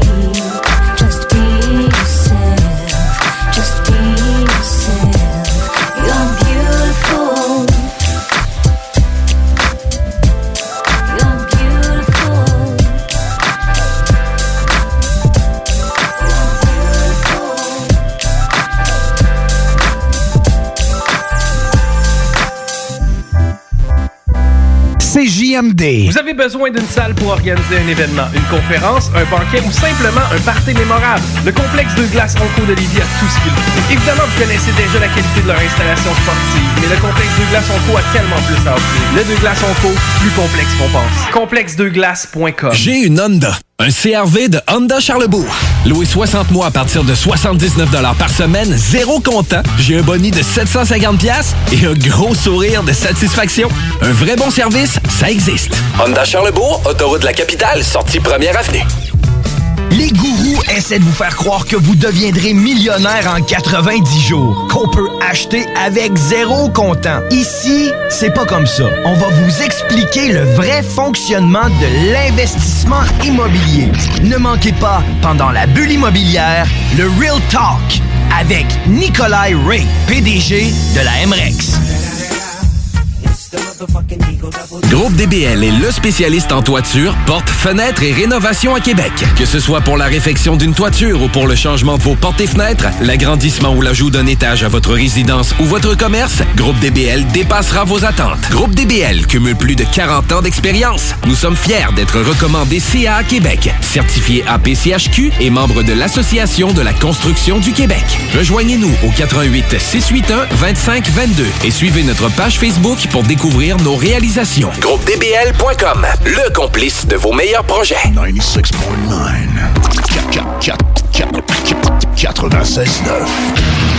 [SPEAKER 23] Vous avez besoin d'une salle pour organiser un événement, une conférence, un banquet ou simplement un party mémorable? Le complexe de glace Onco de Lévis a tout ce qu'il faut. Évidemment, vous connaissez déjà la qualité de leur installation sportive, mais le complexe de glace Onco a tellement plus à offrir. Le de glace Onco, plus complexe qu'on pense. Complexedeglace.com.
[SPEAKER 9] J'ai une Honda. Un CRV de Honda Charlebourg. Loué 60 mois à partir de 79 par semaine, zéro comptant. J'ai un boni de 750 pièces et un gros sourire de satisfaction. Un vrai bon service, ça existe.
[SPEAKER 27] Honda Charlebourg, autoroute de la capitale, sortie première avenue.
[SPEAKER 10] Les gourous essaient de vous faire croire que vous deviendrez millionnaire en 90 jours, qu'on peut acheter avec zéro comptant. Ici, c'est pas comme ça. On va vous expliquer le vrai fonctionnement de l'investissement immobilier. Ne manquez pas, pendant la bulle immobilière, le Real Talk avec Nikolai Ray, PDG de la MREX.
[SPEAKER 9] Groupe DBL est le spécialiste en toiture, portes, fenêtres et rénovation à Québec. Que ce soit pour la réfection d'une toiture ou pour le changement de vos portes et fenêtres, l'agrandissement ou l'ajout d'un étage à votre résidence ou votre commerce, Groupe DBL dépassera vos attentes. Groupe DBL cumule plus de 40 ans d'expérience. Nous sommes fiers d'être recommandés CA Québec, certifié APCHQ et membre de l'Association de la construction du Québec. Rejoignez-nous au 88 681 25 22 et suivez notre page Facebook pour découvrir nos réalisations.
[SPEAKER 4] GroupeDBL.com, le complice de vos meilleurs projets.
[SPEAKER 28] 96.9 96.9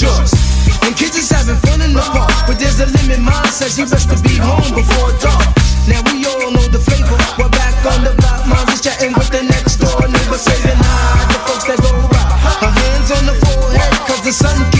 [SPEAKER 29] they. And kids is having fun in the park, but there's a limit. Mine says you best to be home before dark. Now we all know the flavor. We're back on the block, mom is chatting with the next door neighbor, saying hi. The folks that go by, her hands on the forehead, cause the sun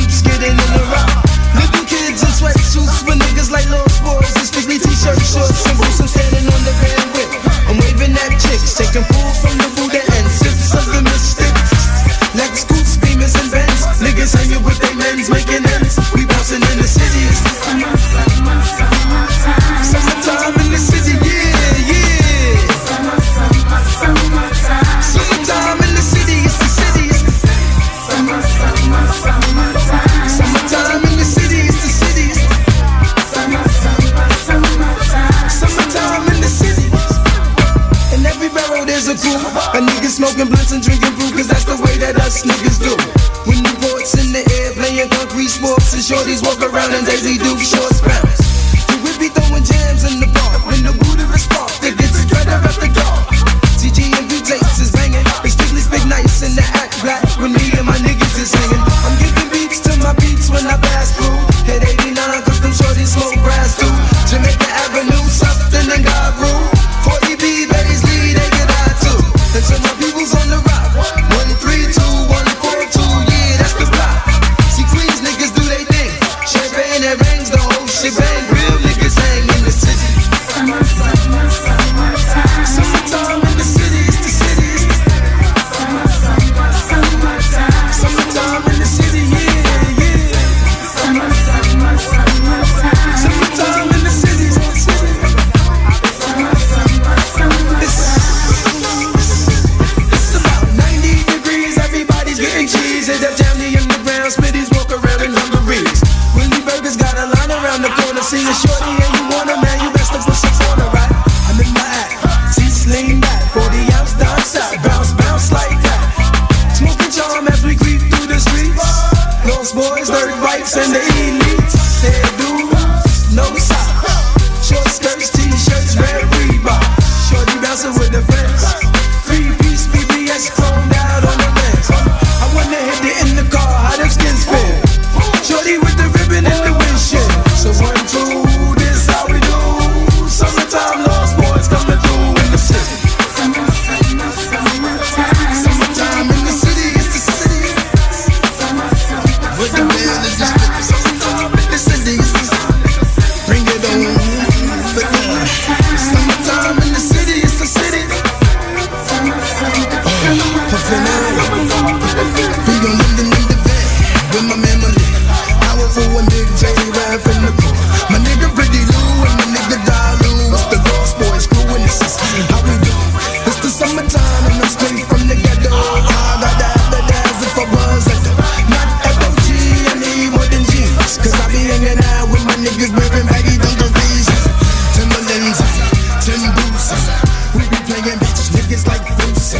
[SPEAKER 29] playing bitch niggas like Bruce.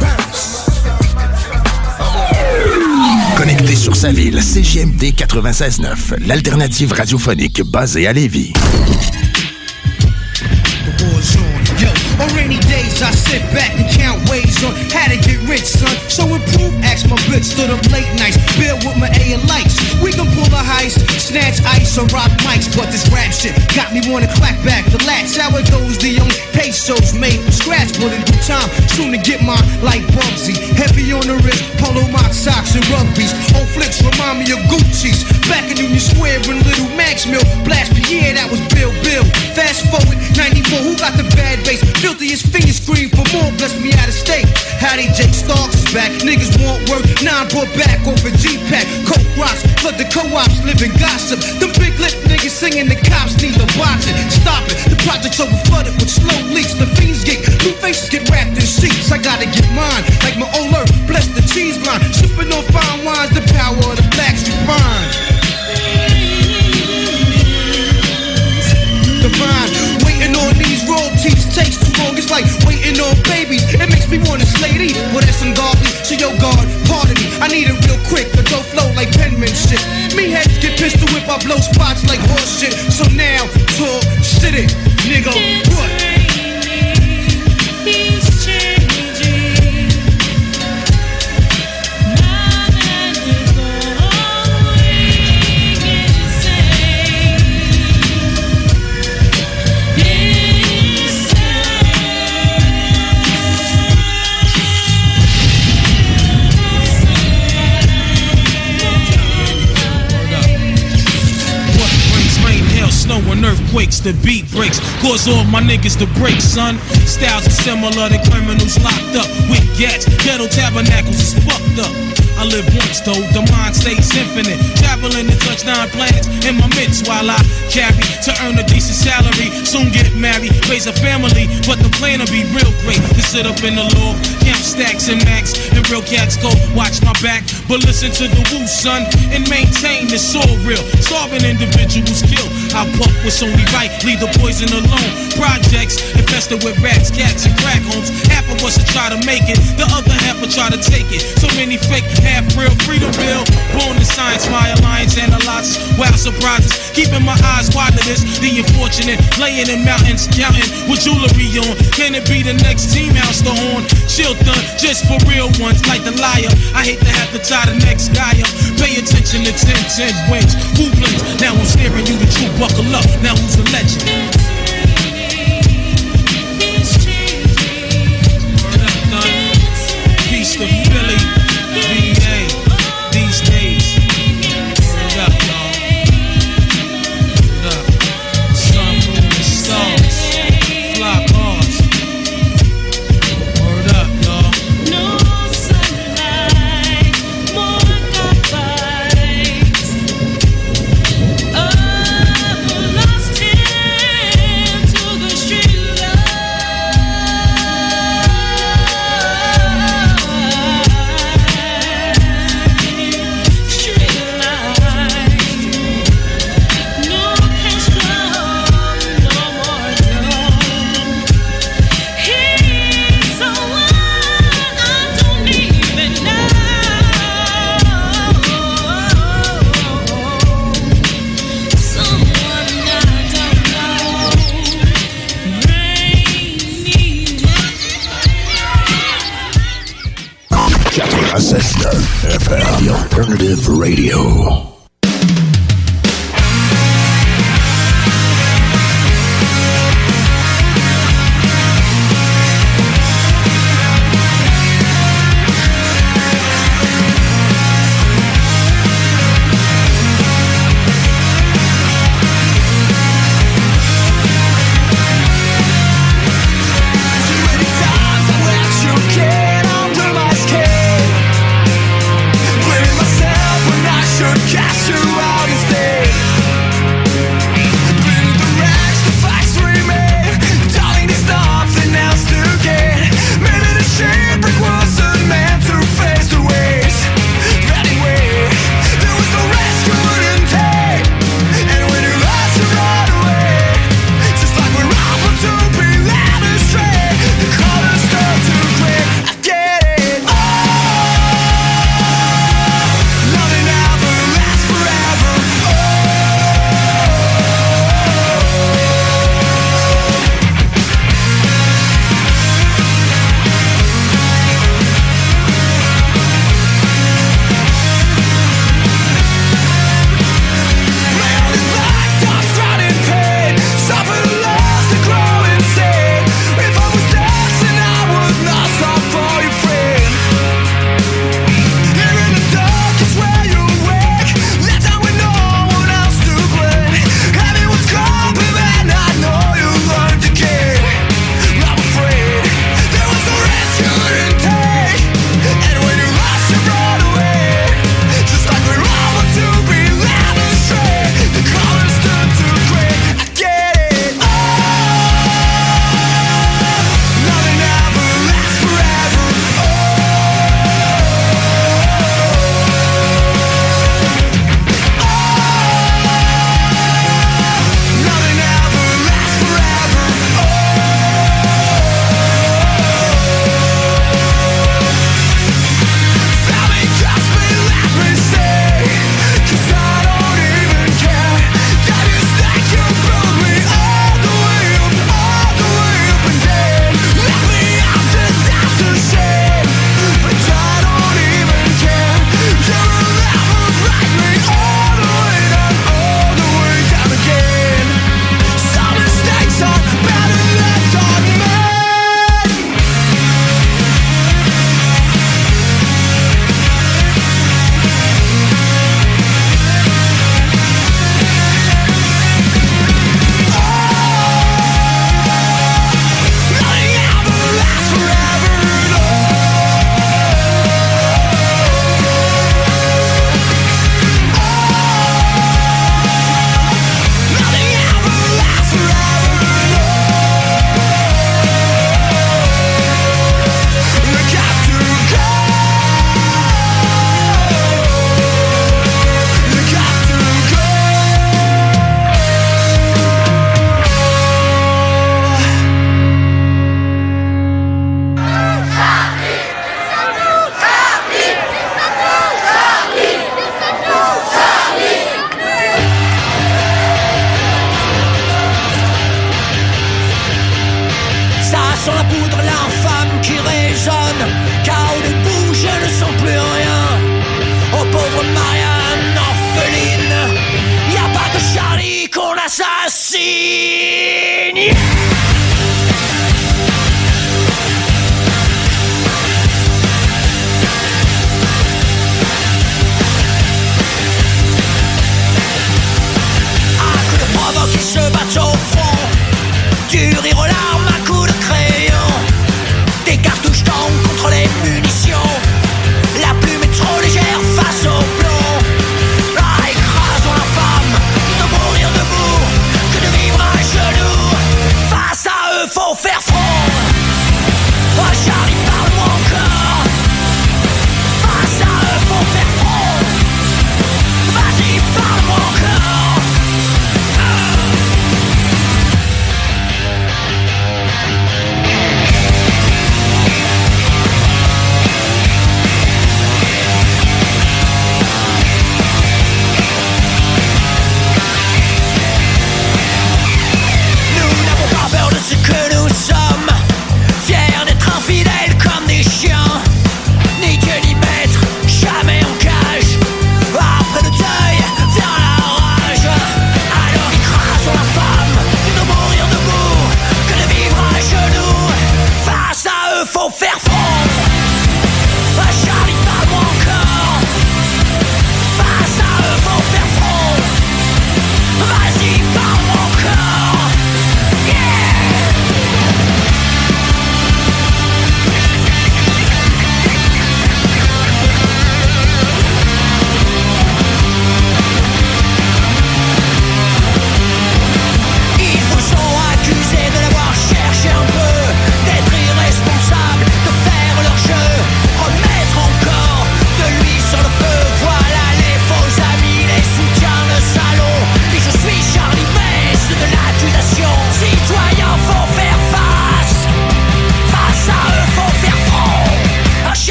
[SPEAKER 29] Bounce.
[SPEAKER 4] Connecté sur sa ville, CGMD 96.9, l'alternative radiophonique basée à Lévis.
[SPEAKER 30] war's on. Yo, on rainy days I sit back and count ways on how to get rich, son. So improve, ask my bitch, stood up late nights, build with my A and lights. We can pull a heist, snatch ice or rock mics, but this rap shit got me wanna clap back the latch. How it goes, the young pesos made from scratch, but in due time, soon to get mine like Bugsy. Heavy on the wrist, polo mock socks and rugbies. Old flicks remind me of Gucci's. Back in Union Square in Little Max Mill, blast Pierre, that was Bill Bill. Fast forward, 94, who got the bad bass? Filthiest fingers scream for more, bless me out of state. Howdy, Jake Starks is back. Niggas want work, now I'm brought back over G-Pack. Coke rocks, flood the co-ops, living gossip. Them big lip niggas singing, the cops need to box it. Stop it, the project's over flooded with slow leaks. The fiends get, new faces get wrapped in sheets. I gotta get mine, like my old earth, bless the cheese line. Sipping on fine wines, the power of the blacks refined. Royalties takes too long. It's like waiting on babies. It makes me wanna slay these. Well, that's ungodly. So yo, God, pardon me. I need it real quick. The dough flow like penmanship. Me heads get pistol head
[SPEAKER 25] I blow spots like horse shit. So now, talk shit it, nigga. What
[SPEAKER 31] earthquakes? The beat breaks, cause all my niggas to break, son. Styles are similar to criminals locked up with gats. Ghetto tabernacles is fucked up. I live once though, the mind stays infinite. Traveling to touch nine planets in my midst while I carry to earn a decent salary. Soon get married, raise a family, but the plan will be real great. To sit up in the law, camp stacks and max, and real cats go watch my back. But listen to the woo, son, and maintain it's all real. Starving individuals kill. I puff what's only leave the poison alone. Projects infested with rats, cats, and crack homes. Half of us will try to make it, the other half will try to take it. So many fake, half real, freedom bill. Born in science, my alliance analyzes wild surprises. Keeping my eyes wide to this, the unfortunate. Laying in mountains, counting with jewelry on. Can it be the next team house the horn? Chilton, just for real ones, like the liar. I hate to have to tie the next guy up. Pay attention to 10 10 wings. Who blinks? Now I'm staring you the truth. Buckle up. Now who's the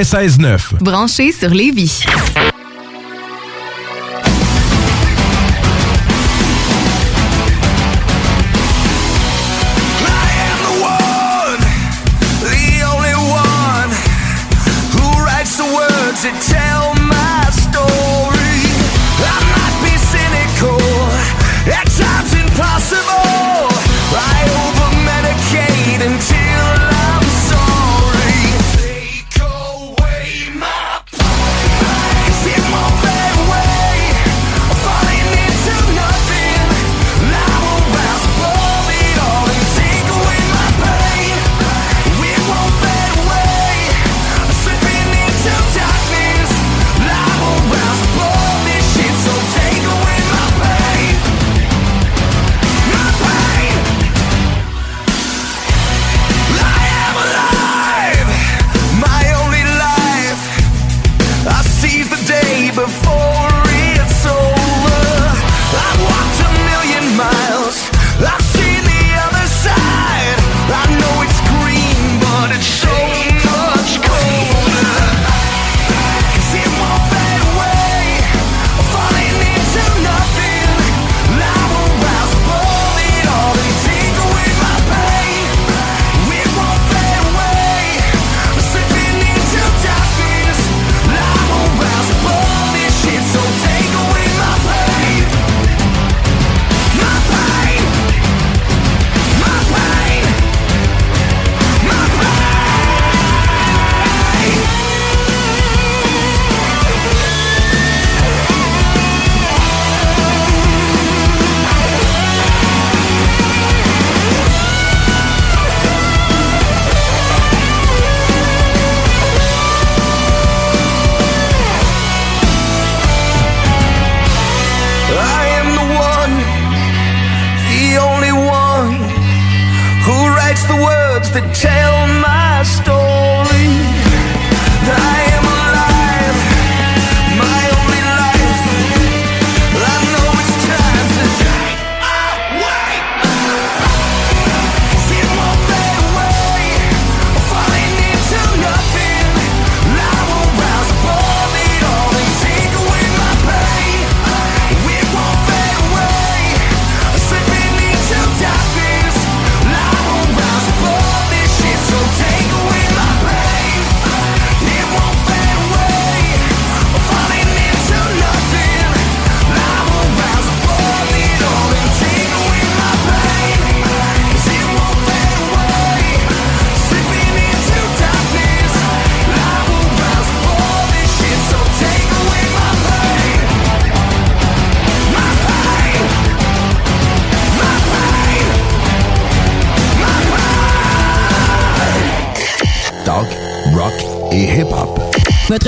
[SPEAKER 32] 96.9.
[SPEAKER 28] Branché sur Lévis.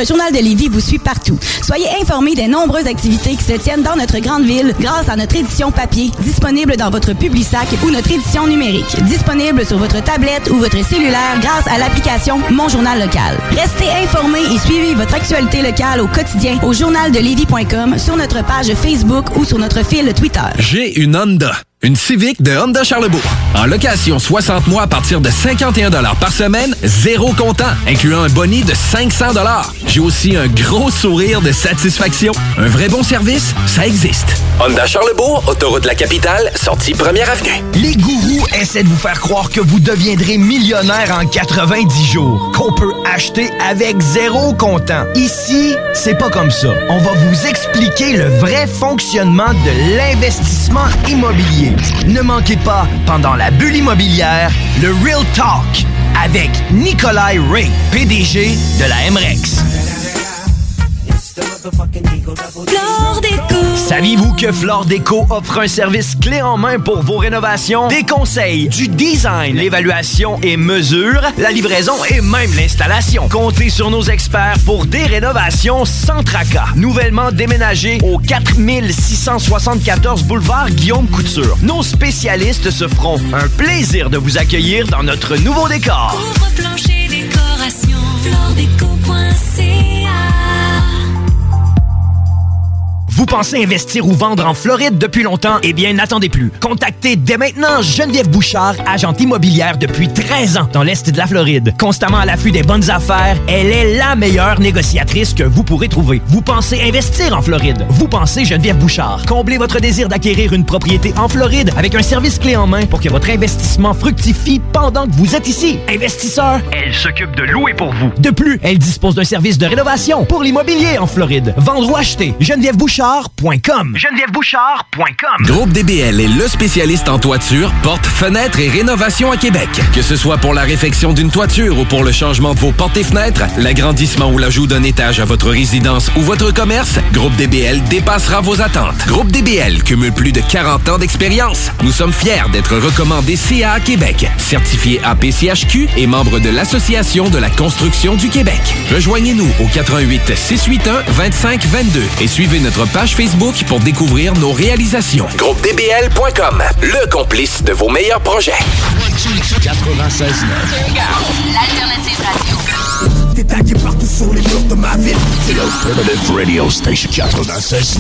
[SPEAKER 33] Votre journal de Lévis vous suit partout. Soyez informés des nombreuses activités qui se tiennent dans notre grande ville grâce à notre édition papier, disponible dans votre Publisac ou notre édition numérique, disponible sur votre tablette ou votre cellulaire grâce à l'application Mon Journal Local. Restez informés et suivez votre actualité locale au quotidien au journaldelévis.com, sur notre page Facebook ou sur notre fil Twitter.
[SPEAKER 9] J'ai une Honda. Une Civic de Honda Charlebourg. En location 60 mois à partir de 51 par semaine, zéro comptant, incluant un boni de 500 J'ai aussi un gros sourire de satisfaction. Un vrai bon service, ça existe.
[SPEAKER 34] Honda Charlebourg, autoroute de la capitale, sortie première avenue.
[SPEAKER 10] Les gourous essaient de vous faire croire que vous deviendrez millionnaire en 90 jours, qu'on peut acheter avec zéro comptant. Ici, c'est pas comme ça. On va vous expliquer le vrai fonctionnement de l'investissement immobilier. Ne manquez pas, pendant la bulle immobilière, le Real Talk avec Nikolai Ray, PDG de la MREX. Saviez-vous que Flore Déco offre un service clé en main pour vos rénovations? Des conseils, du design, l'évaluation et mesure, la livraison et même l'installation. Comptez sur nos experts pour des rénovations sans tracas. Nouvellement déménagé au 4674 boulevard Guillaume Couture. Nos spécialistes se feront un plaisir de vous accueillir dans notre nouveau décor. Vous pensez investir ou vendre en Floride depuis longtemps? Eh bien, n'attendez plus. Contactez dès maintenant Geneviève Bouchard, agente immobilière depuis 13 ans dans l'Est de la Floride. Constamment à l'affût des bonnes affaires, elle est la meilleure négociatrice que vous pourrez trouver. Vous pensez investir en Floride? Vous pensez Geneviève Bouchard. Comblez votre désir d'acquérir une propriété en Floride avec un service clé en main pour que votre investissement fructifie pendant que vous êtes ici. Investisseur, elle s'occupe de louer pour vous. De plus, elle dispose d'un service de rénovation pour l'immobilier en Floride. Vendre ou acheter, Geneviève Bouchard GenevièveBouchard.com. GenevièveBouchard.com.
[SPEAKER 9] Groupe DBL est le spécialiste en toiture, portes, fenêtres et rénovation à Québec. Que ce soit pour la réfection d'une toiture ou pour le changement de vos portes et fenêtres, l'agrandissement ou l'ajout d'un étage à votre résidence ou votre commerce, Groupe DBL dépassera vos attentes. Groupe DBL cumule plus de 40 ans d'expérience. Nous sommes fiers d'être recommandés CA Québec, certifié APCHQ et membre de l'Association de la construction du Québec. Rejoignez-nous au 88 681 25 22 et suivez notre page Facebook pour découvrir nos réalisations.
[SPEAKER 34] GroupeDBL.com, le complice de vos meilleurs projets.
[SPEAKER 4] 96
[SPEAKER 35] L'alternative radio.
[SPEAKER 12] T'es tagué partout sur les murs de ma ville.
[SPEAKER 4] The Alternative Radio Station 96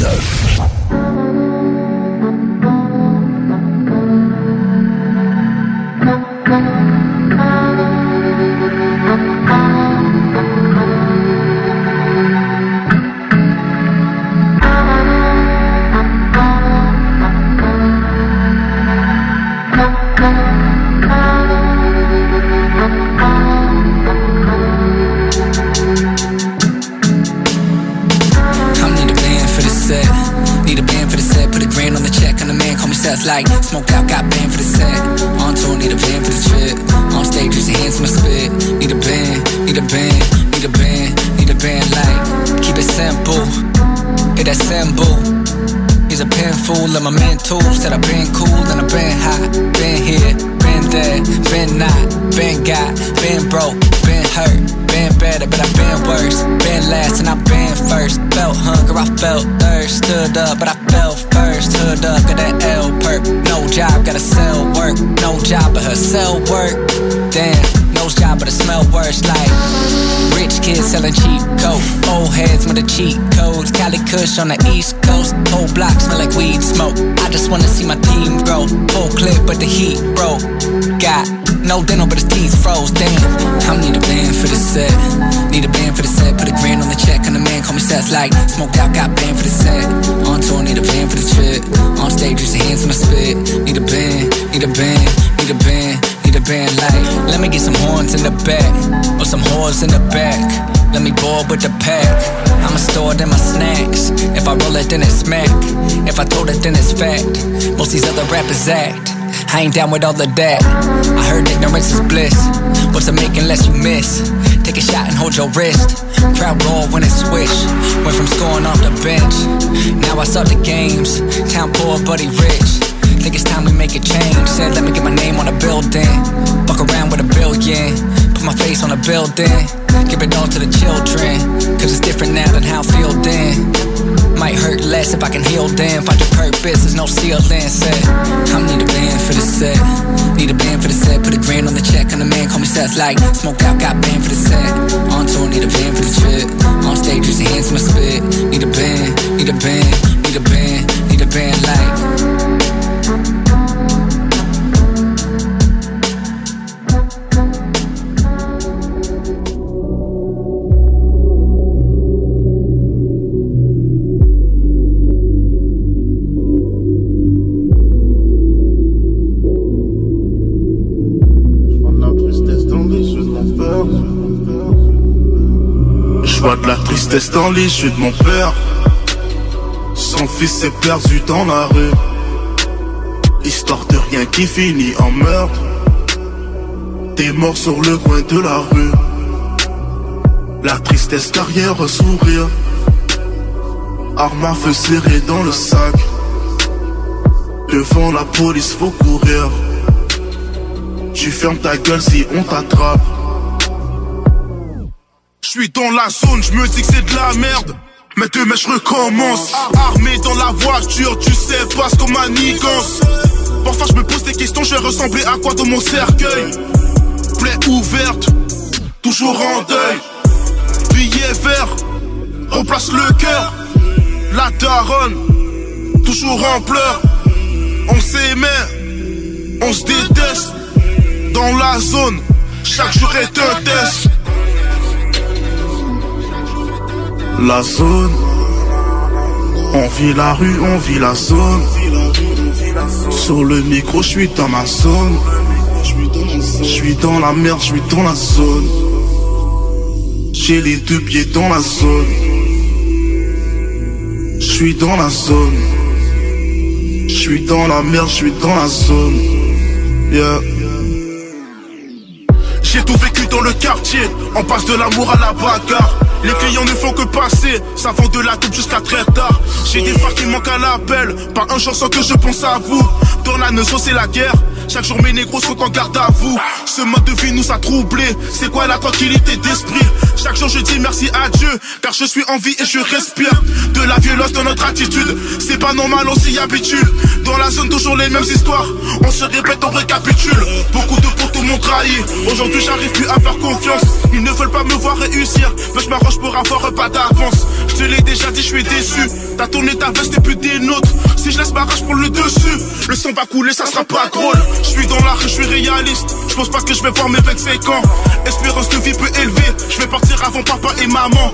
[SPEAKER 22] mental. Said I've been cool and I've been hot. Been here, been there, been not, been got, been broke, been hurt, been better, but I've been worse. Been last and I've been first. Felt hunger, I felt thirst. Stood up, but I fell first. Hood up, got that L perk. No job, gotta sell work. No job, but her sell work. Damn, no job, but it smell worse. Like rich kids selling cheap coke. Old heads with the cheat codes. Cali Kush on the East Coast. Whole block smell like weed smoke. I just wanna see my team grow. Full clip, but the heat broke. Got no dental, but his teeth froze. Damn, I need a band for the set. Need a band for the set. Put a grand on the check. And the man call me Seth like smoked out, got band for the set. On tour, need a band for the trip. On stage, use your hands when I spit. Need a band, need a band, need a band, a band like. Let me get some horns in the back, or some whores in the back. Let me ball with the pack. I'ma store them my snacks. If I roll it, then it's smack. If I throw it, then it's fact. Most these other rappers act. I ain't down with all of that. I heard ignorance is bliss. What's it making less you miss? Take a shot and hold your wrist. Crowd roll when it swish. Went from scoring off the bench. Now I start the games. Town poor, he rich. Think it's time we make a change. Said, let me get my name on a building. Fuck around with a billion. Put my face on a building. Give it all to the children. Cause it's different now than how I feel then. Might hurt less if I can heal them. Find your purpose, there's no ceiling. Set. I need a band for the set. Need a band for the set. Put a grand on the check. On the man, call me Seth like smoked out, got band for the set. On tour, need a band for the trip. On stage, your hands my spit. Need a band, need a band, need a band, need a band like.
[SPEAKER 36] De la tristesse dans les yeux de mon père. Son fils est perdu dans la rue. Histoire de rien qui finit en meurtre. T'es mort sur le coin de la rue. La tristesse derrière sourire. Arme à feu serrée dans le sac. Devant la police, faut courir. Tu fermes ta gueule si on t'attrape.
[SPEAKER 12] Je suis dans la zone, je me dis que c'est de la merde. Mais demain je recommence. Armé dans la voiture, tu sais pas ce qu'on manigance. Parfois je me pose des questions, je vais ressembler à quoi dans mon cercueil? Plaie ouverte, toujours en deuil. Billet vert, remplace le cœur. La daronne, toujours en pleurs. On s'aimait, on se déteste. Dans la zone, chaque jour est un test.
[SPEAKER 36] La zone, on vit la rue, on vit la zone. Sur le micro, je suis dans ma zone. Je suis dans la merde, je suis dans la zone. J'ai les deux pieds dans la zone. Je suis dans la zone. Je suis dans la merde, je suis dans la zone.
[SPEAKER 12] J'ai tout vécu dans le quartier, on passe de l'amour à la bagarre. Les clients ne font que passer, ça vend de la coupe jusqu'à très tard. J'ai des frères qui manquent à l'appel, pas un jour sans que je pense à vous. Dans la notion c'est la guerre, chaque jour mes négros sont en garde à vous. Ce mode de vie nous a troublés, c'est quoi la tranquillité d'esprit? Chaque jour je dis merci à Dieu, car je suis en vie et je respire. De la violence dans notre attitude, c'est pas normal, on s'y habitue. Dans la zone toujours les mêmes histoires, on se répète, on récapitule. Beaucoup de pour tout m'ont trahi, aujourd'hui j'arrive plus à faire confiance. Ils ne veulent pas me voir réussir, mais je m'arrange pour avoir un pas d'avance. Je te l'ai déjà dit, je suis déçu. T'as tourné ta veste et plus des nôtres. Si je laisse ma rage pour le dessus, le sang va couler, ça sera pas drôle. Je suis dans la rue, je suis réaliste. Je pense pas que je vais voir mes 25 ans. Espérance de vie peu élevée. Je vais partir avant papa et maman.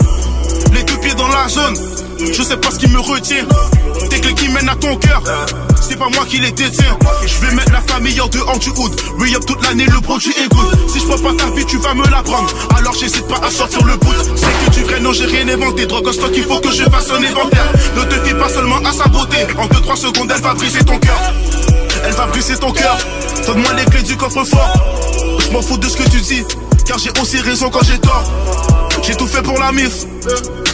[SPEAKER 12] Les deux pieds dans la zone. Je sais pas ce qui me retient. Tes clés qui mènent à ton cœur. C'est pas moi qui les détiens. Je vais mettre la famille en dehors du hood. Re-up toute l'année, le produit est good. Si je prends pas ta vie, tu vas me la prendre. Alors j'hésite pas à sortir le bout. C'est que tu vrai, non, j'ai rien inventé. Drogue en stock, il faut que je fasse un inventaire. Ne te fie pas seulement à sa beauté. En 2-3 secondes, elle va briser ton cœur. Elle va briser ton cœur. Donne-moi les clés du coffre-fort. Je m'en fous de ce que tu dis. Car j'ai aussi raison quand j'ai tort. J'ai tout fait pour la mif.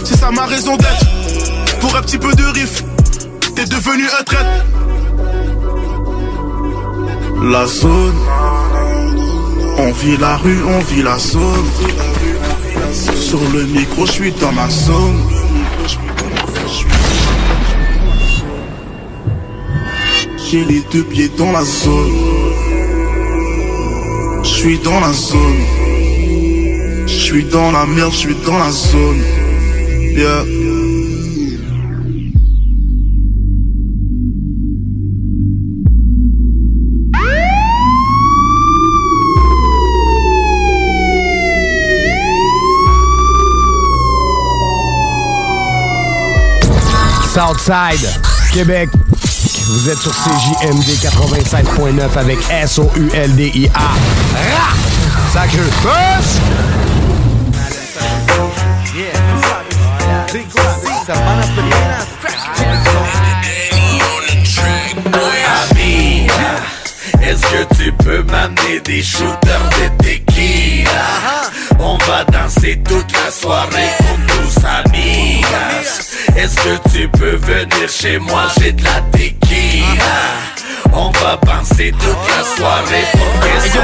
[SPEAKER 12] C'est ça ma raison d'être. Pour un petit peu de riff. T'es devenu un traître.
[SPEAKER 36] La zone, on vit la rue, on vit la zone. Sur le micro, je suis dans ma zone. J'ai les deux pieds dans la zone. Suis dans la zone. Je suis dans la merde, je suis dans la zone. Yeah.
[SPEAKER 37] Southside, Québec. Vous êtes sur CJMD 96.9 avec S-O-U-L-D-I-A. Ra!
[SPEAKER 28] Est-ce que tu peux m'amener des shooters de tequila? On va danser toute la soirée. Est-ce que tu peux venir chez moi? J'ai de la tequila.
[SPEAKER 38] On va penser toute la soirée pour que ça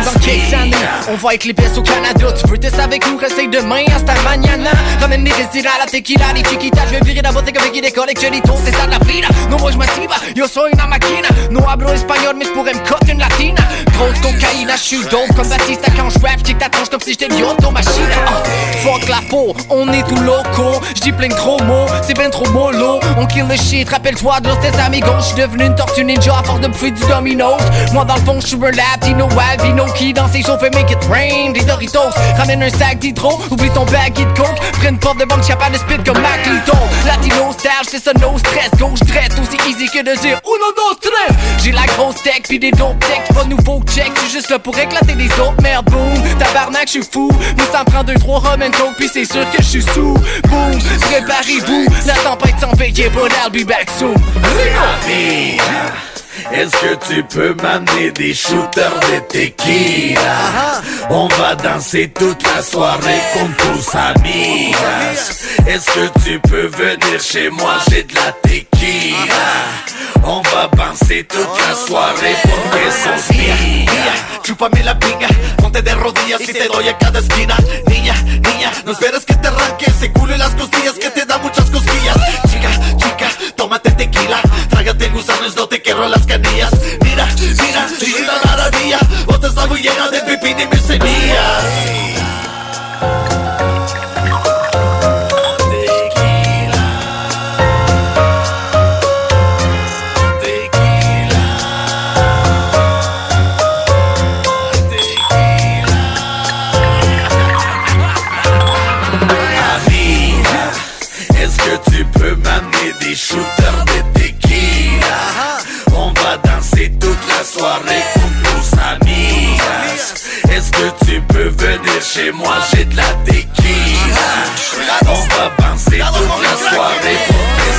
[SPEAKER 22] on va pièces au Canada. Tu veux tester avec nous, essaye demain hasta mañana Ramène les restaurants, la tequila, les chiquitas. Je vais virer la botte avec des colle choritos C'est ça la vida, no moi je m'assiva Yo soy una máquina, no hablo espagnol Mais je pourrais me coter une latina. Grosse cocaïne, je suis dope comme Batista Quand je rap, j'kick ta tronche comme si j'étais une automachine Ah, Fuck la peau, on est tout loco J'dis plein de gros mots, c'est ben trop mollo. On kill le shit, rappelle-toi de tes amigos J'suis devenu une tortue ninja à force de bouffer Domino's. Moi dans le fond j'suis un latino albino Qui dans ses shows fait make it rain. Des Doritos, ramène un sac d'hydro. Oublie ton baggy de coke, prenne une porte de banque capable de spit comme Mac Lito Latino style, j'fais ça no stress. Gauche traite, aussi easy que de dire Uno, dos, tres. J'ai la grosse tech pis des dope techs Pas nouveau check, j'suis juste là pour éclater des autres Merde boom, tabarnak j'suis fou. Nous ça me prend deux, trois rum coke Pis c'est sûr que j'suis sous. Boom, préparez-vous. La tempête s'en veille, but I'll be back soon
[SPEAKER 38] Est-ce que tu peux m'amener des shooters de tequila? On va danser toute la soirée comme tous amis. Est-ce que tu peux venir chez moi, j'ai de la tequila. On va danser toute la soirée pour que ça
[SPEAKER 39] Niña, chúpame la piña, ponte de rodillas y te doy a cada esquina. Niña, niña, no esperes que te arranque ese culo y las costillas que te da muchas cosquillas. Chica, chica, tómate tequila, trágate gusanos, no te quiero las canillas. Mira, mira, mira la maravilla, vos estás muy llena de pipí y mis semillas.
[SPEAKER 38] Chez moi, j'ai de la tequila. On va danser toute la soirée.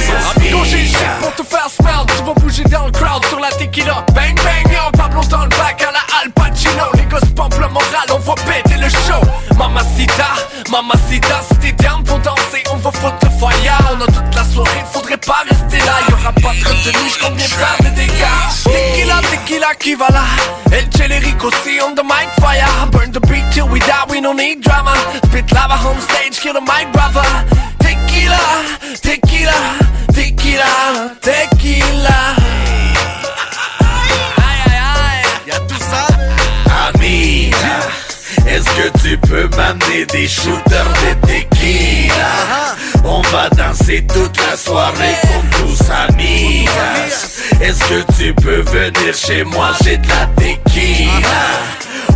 [SPEAKER 38] Pour
[SPEAKER 22] Amigo, j'ai pour te faire smell. Tu vas bouger dans le crowd sur la tequila. Bang bang, yo, Pablo dans le bac à la Al Pacino. Les gosses pompent le moral, on va péter le show. Mamacita, mamacita, si t'es down pour danser On va foutre le fire, on a toute la soirée Faudrait pas rester là, y'aura pas de retenue J'compte bien faire des dégâts Va là El Chelerico, see on the mic fire. Burn the beat till we die, we don't need drama. Spit lava on stage, kill the mic brother. Tequila, tequila, tequila, tequila.
[SPEAKER 38] Y'a tout ça Ami, est-ce que tu peux m'amener des shooters de tequila? On va danser toute la soirée comme tous amis. Est-ce que tu peux venir chez moi, j'ai de la tequila.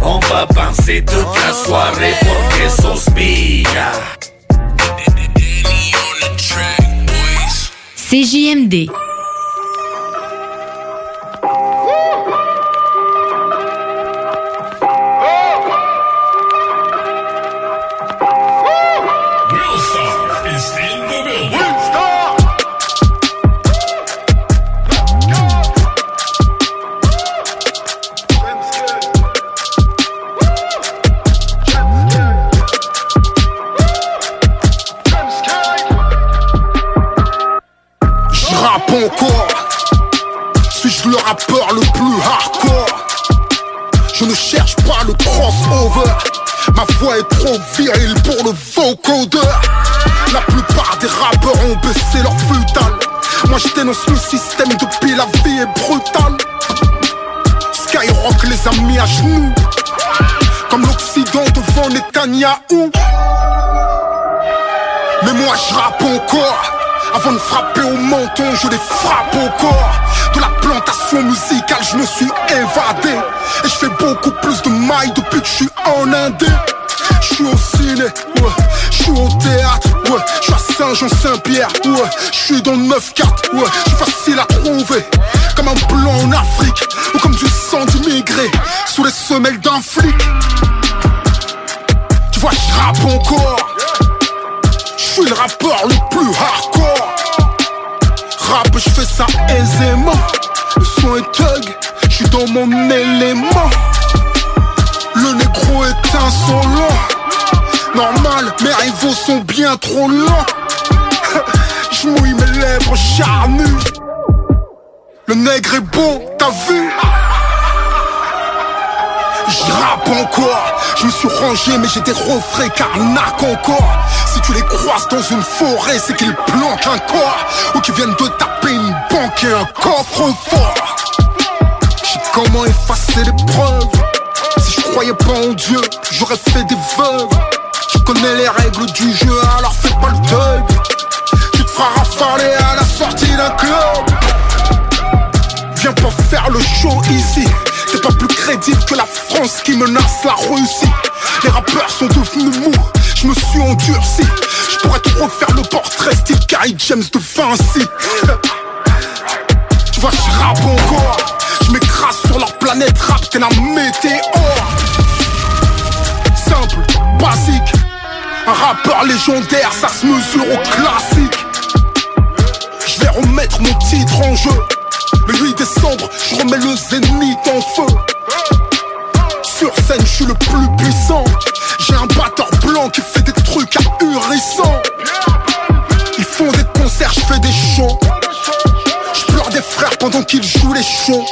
[SPEAKER 38] On va danser toute la soirée pour que se milla
[SPEAKER 40] CJMD.
[SPEAKER 29] Suis-je le rappeur le plus hardcore? Je ne cherche pas le crossover. Ma voix est trop virile pour le vocodeur La plupart des rappeurs ont baissé leur futal. Moi je dénonce le système depuis la vie est brutale. Skyrock les a mis à genoux. Comme l'Occident devant Netanyahou mais moi je rappe encore Avant de frapper au menton je les frappe au corps. De la plantation musicale je me suis évadé. Et je fais beaucoup plus de mailles depuis que je suis en Indé Je suis au ciné, ouais, je suis au théâtre, ouais, je suis à Saint-Jean-Saint-Pierre, ouais, je suis dans le 9-4, ouais, je suis facile à trouver. Comme un blanc en Afrique, ou comme du sang d'immigré. Sous les semelles d'un flic. Tu vois je rappe encore suis le rappeur le plus hardcore. Rap, je fais ça aisément. Le son est thug, je suis dans mon élément. Le négro est insolent. Normal, mes rivaux sont bien trop lents. [LAUGHS] Je mouille mes lèvres charnues. Le nègre est bon, t'as vu? J'y rappe encore Je me suis rangé mais j'ai des refrains carnac encore Si tu les croises dans une forêt C'est qu'ils planquent un corps Ou qu'ils viennent de taper une banque et un coffre fort J'ai comment effacer les preuves Si je croyais pas en Dieu J'aurais fait des veuves Tu connais les règles du jeu Alors fais pas le deuil Tu te feras rafaler à la sortie d'un club Viens pas faire le show ici T'es pas plus crédible que la France qui menace la Russie. Les rappeurs sont devenus mous. Je me suis endurci. Je pourrais te refaire le portrait style Carrie James de Vinci. Tu vois je rappe encore. Je m'écrase sur leur planète rap T'es la météore Simple, basique. Un rappeur légendaire Ça se mesure au classique. Je vais remettre mon titre en jeu. Le 8 décembre, je remets le zénith en feu. Sur scène, je suis le plus puissant. J'ai un batteur blanc qui fait des trucs ahurissants. Ils font des concerts, je fais des shows. Je pleure des frères pendant qu'ils jouent les shows.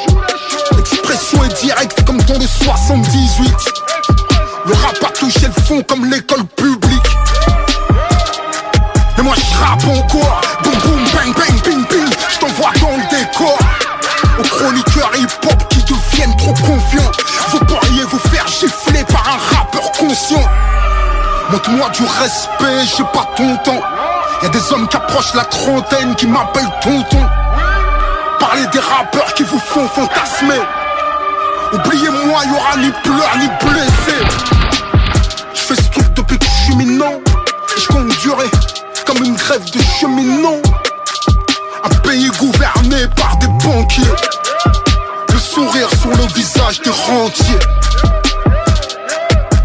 [SPEAKER 29] L'expression est directe comme dans le 78. Le rap a touché le fond comme l'école publique. Mais moi je rappe encore Boum boum bang bang ping Je t'envoie dans le décor. Aux chroniqueurs hip-hop qui deviennent trop confiants Vous pourriez vous faire gifler par un rappeur conscient. Montre-moi du respect, j'ai pas ton temps. Y'a des hommes qui approchent la trentaine qui m'appellent tonton. Parlez des rappeurs qui vous font fantasmer. Oubliez-moi, y'aura ni pleurs ni blessés. Je fais ce truc depuis que je suis minant. Je compte durer comme une grève de cheminots. Un pays gouverné par des banquiers. Le sourire sur le visage des rentiers.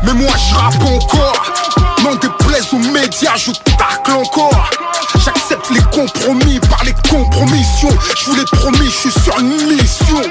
[SPEAKER 29] Mais moi je rappe encore. N'en déplaise aux médias, je tacle encore. J'accepte les compromis par les compromissions. Je vous l'ai promis, je suis sur une mission.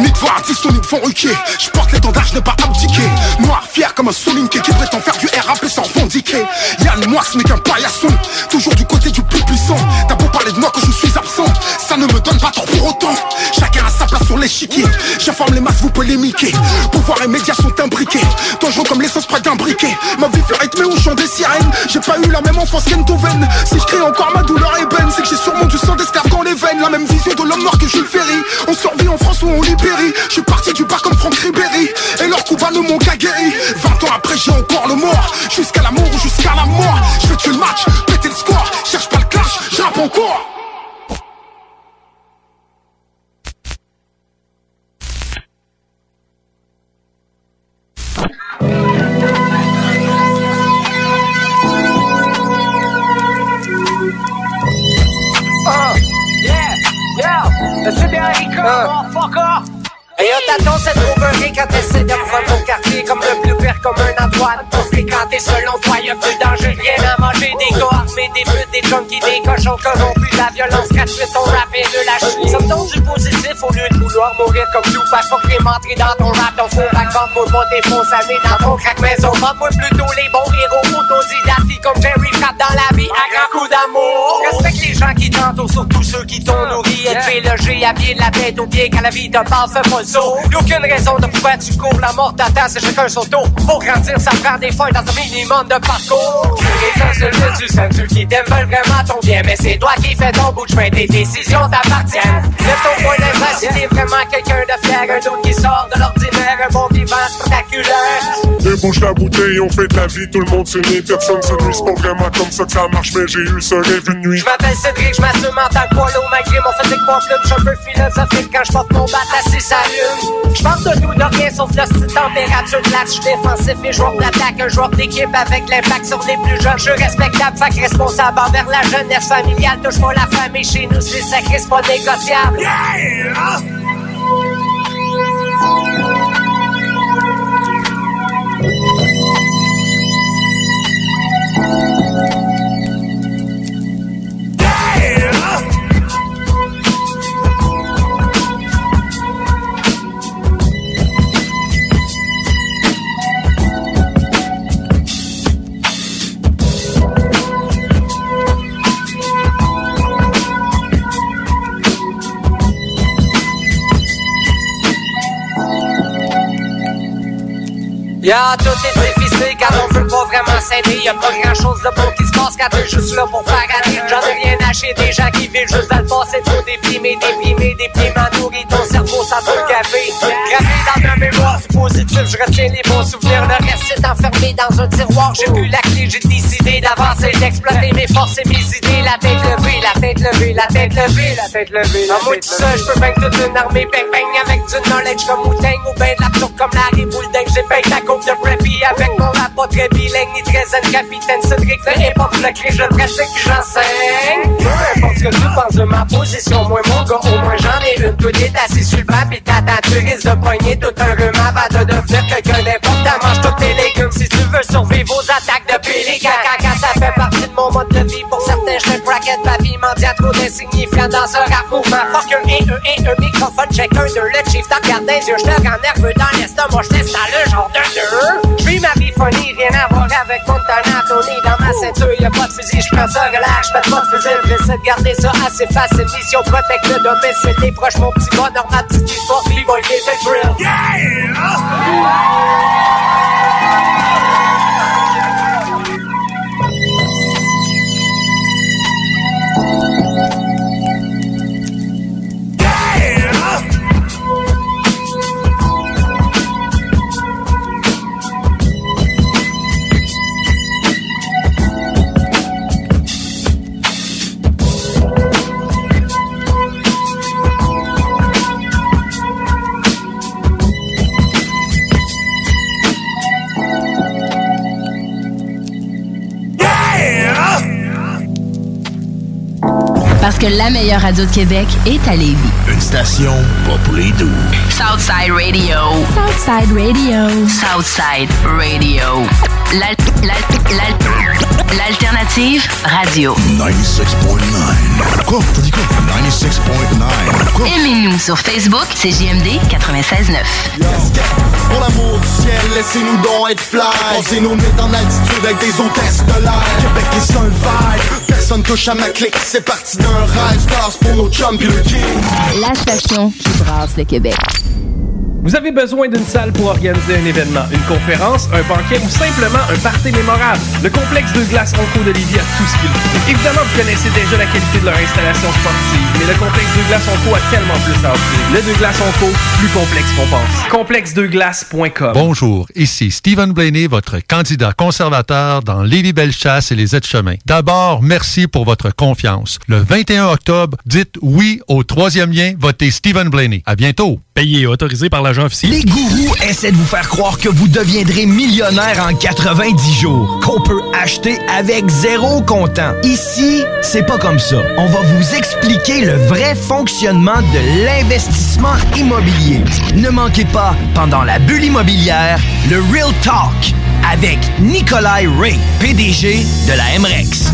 [SPEAKER 29] Ni de voir Disson, ni de Van Ruquier Je porte l'étendard, je n'ai pas abdiqué Noir, fier comme un solinké qui prétend faire du RAP sans revendiquer Yann, moi ce n'est qu'un paillasson Toujours du côté du plus puissant. T'as beau parler de moi quand je suis absent Ça ne me donne pas tort pour autant. Chacun a sa place sur l'échiquier. J'informe les masses, vous polémiquez Pouvoir et médias sont imbriqués. Dangereux comme l'essence près d'un briquet. Ma vie fait rythmer au chant des sirènes. J'ai pas eu la même enfance qu'Entoven. Si je crie encore ma douleur ébène C'est que j'ai sûrement du sang d'esclave dans les veines. La même vision de l'homme noir que Jules Ferry. On survit en France ou on libère je suis parti du bas comme Franck Ribéry. Et leur coup ne m'ont qu'à guéri. 20 ans après j'ai encore le mort. Jusqu'à l'amour ou jusqu'à la mort. Je veux tuer le match, péter le score. Cherche pas le clash, je rappe encore.
[SPEAKER 41] Uh, yeah, yeah, c'est bien Rico, motherfucker? Et on t'attend cette trouverie quand t'essaies de ton quartier comme le plus pire comme un Antoine. Pour fréquenter selon toi, y'a plus danger, rien à manger, des gars armés, des putes, des junkies, des cochons corrompus, la violence gratuite, ton rap et de la chute. Sommes du positif au lieu de vouloir mourir comme tout, pas faut que les dans ton rap, ton faux bac, vente-moi pas tes faux amis dans ton crack maison, vente-moi plutôt les bons héros autodidactes comme Jerry Frapp dans la vie à grand coup d'amour. Respecte les gens qui t'entourent, surtout ceux qui t'ont nourri, élevé, logé, habillé de la tête aux pieds, quand la vie te passe, fais pas saut. Y'a aucune raison de pourquoi tu cours, la mort t'attend, c'est chacun son tour. Pour grandir, ça prend des fois dans un minimum de parcours. Tu es un seul que tu sens, ceux qui t'aiment veulent vraiment ton bien, mais c'est toi qui fais ton bout de chemin, tes décisions t'appartiennent. Lève ton point d'invest si t'es vraiment quelqu'un de fier, un autre qui sort de l'ordinaire, un bon vivant spectaculaire.
[SPEAKER 1] Débouche la bouteille, on fait de la vie, tout le monde s'unit, personne se nuit, c'est pas vraiment comme ça que ça marche, mais j'ai eu ce rêve une nuit.
[SPEAKER 41] Je m'appelle Cédric, je m'assume en tant que poids lourd, malgré mon physique pas plume, je suis un peu philosophique quand je porte mon bat assis. Je de tout, de rien, sauf de température plate, je défensif et joueur d'attaque, un joueur d'équipe avec l'impact sur les plus jeunes, je suis respectable, que responsable envers la jeunesse familiale, touche pas la famille, chez nous c'est sacré, c'est pas négociable. Y'a tout est difficile quand on veut pas vraiment s'aider. Y'a pas grand chose de bon qui se passe quand t'es juste là pour parader. J'en ai rien lâché des gens qui vivent juste dans le passé. Trop déprimé, déprimé, déprimant, nourri ton cerveau, ça peut gaver. Gravé dans ma mémoire du positif, je retiens les bons souvenirs. Le reste est enfermé dans un tiroir. J'ai vu la clé, j'ai décidé d'avancer, d'exploiter mes forces et mes idées. La tête levée, la tête levée, la tête levée, la tête levée. En moi tout seul, je peux toute une armée, bang bang avec du knowledge comme Wu-Tang ou ben de la tour comme Larry Boulding. J'ai bang ta coupe de preppy avec mon rap pas très bilingue ni très zen capitaine Cédric. Le hip-hop, le clé, je pratique, j'enseigne. Peu importe ce que tu penses de ma position, moi mon gars, au moins j'en ai une. Tout est assis sur le t'attends, tu risques de pogner tout un rhume avant de devenir quelqu'un d'important. Mange tous tes légumes si tu veux survivre aux attaques de pélican. Partie de mon mode de vie, pour certains, je bracket, papy, mendiant trop d'insignifiant dans ce rap mouvement. Fuck un et un et un microphone, check un, deux, le chief, t'en regardes des yeux, je rends nerveux dans l'estomac, je laisse dans le genre de deux. J'vis ma vie funny, rien à voir avec mon talent, Tony dans ma ceinture, y'a pas de fusil, j'prends ça, relax, j'pète pas de fusil, j'essaie de garder ça assez facile, mission protecte le domicile, des proches, mon petit bonheur, ma petite histoire, B-boy, the drill.
[SPEAKER 40] Parce que la meilleure radio de Québec est à Lévis.
[SPEAKER 4] Une station pas pour les doux.
[SPEAKER 40] Southside Radio. Southside Radio. Southside Radio. L'al- l'al- l'al- L'alternative radio.
[SPEAKER 4] 96.9. Quoi? T'as dit quoi? 96.9. Quoi?
[SPEAKER 40] Aimez-nous sur Facebook, c'est JMD 96.9.
[SPEAKER 42] Pour l'amour du ciel, laissez-nous donc être fly Posez nos nuits en altitude avec des hôtesses de l'air Québec est un vibe, personne touche à ma clique C'est parti d'un rêve, stars pour nos chums pis le king
[SPEAKER 40] La station qui brasse le Québec.
[SPEAKER 43] Vous avez besoin d'une salle pour organiser un événement, une conférence, un banquet ou simplement un party mémorable. Le complexe de glace Onco de Lévis a tout ce qu'il faut. Évidemment, vous connaissez déjà la qualité de leur installation sportive, mais le complexe de glace Onco a tellement plus à offrir. Le de glace Onco, plus complexe qu'on pense. Complexedeglace.com.
[SPEAKER 44] Bonjour, ici Stephen Blaney, votre candidat conservateur dans Lévis-Bellechasse et les aides-chemins. D'abord, merci pour votre confiance. Le 21 octobre, dites oui au troisième lien, votez Stephen Blaney. À bientôt.
[SPEAKER 45] Payé et autorisé par officiel.
[SPEAKER 10] Les gourous essaient de vous faire croire que vous deviendrez millionnaire en 90 jours, qu'on peut acheter avec zéro comptant. Ici, c'est pas comme ça. On va vous expliquer le vrai fonctionnement de l'investissement immobilier. Ne manquez pas, pendant la bulle immobilière, le Real Talk avec Nikolai Ray, PDG de la MREX.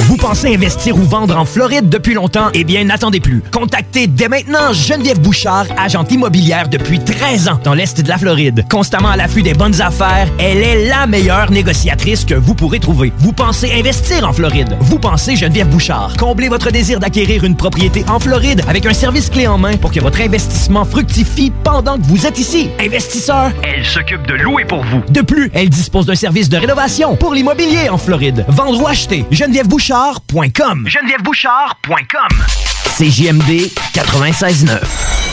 [SPEAKER 10] Vous pensez investir ou vendre en Floride depuis longtemps? Eh bien, n'attendez plus. Contactez dès maintenant Geneviève Bouchard, agente immobilière depuis 13 ans dans l'Est de la Floride. Constamment à l'affût des bonnes affaires, elle est la meilleure négociatrice que vous pourrez trouver. Vous pensez investir en Floride? Vous pensez Geneviève Bouchard? Comblez votre désir d'acquérir une propriété en Floride avec un service clé en main pour que votre investissement fructifie pendant que vous êtes ici. Investisseur, elle s'occupe de louer pour vous. De plus, elle dispose d'un service de rénovation pour l'immobilier en Floride. Vendre ou acheter, genevièvebouchard.com. genevièvebouchard.com. CJMD 96.9.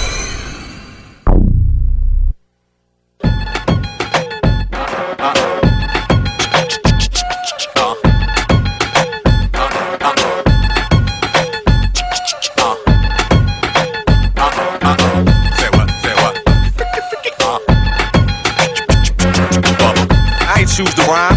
[SPEAKER 2] I ain't choose to rhyme,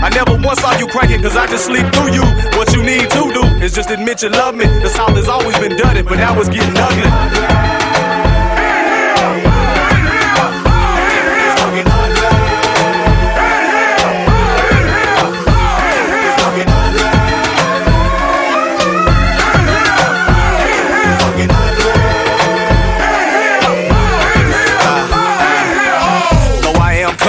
[SPEAKER 2] I never once saw you cranking, cause I just sleep through you. What you need to do is just admit you love me. The South has always been dirty, but now it's getting ugly.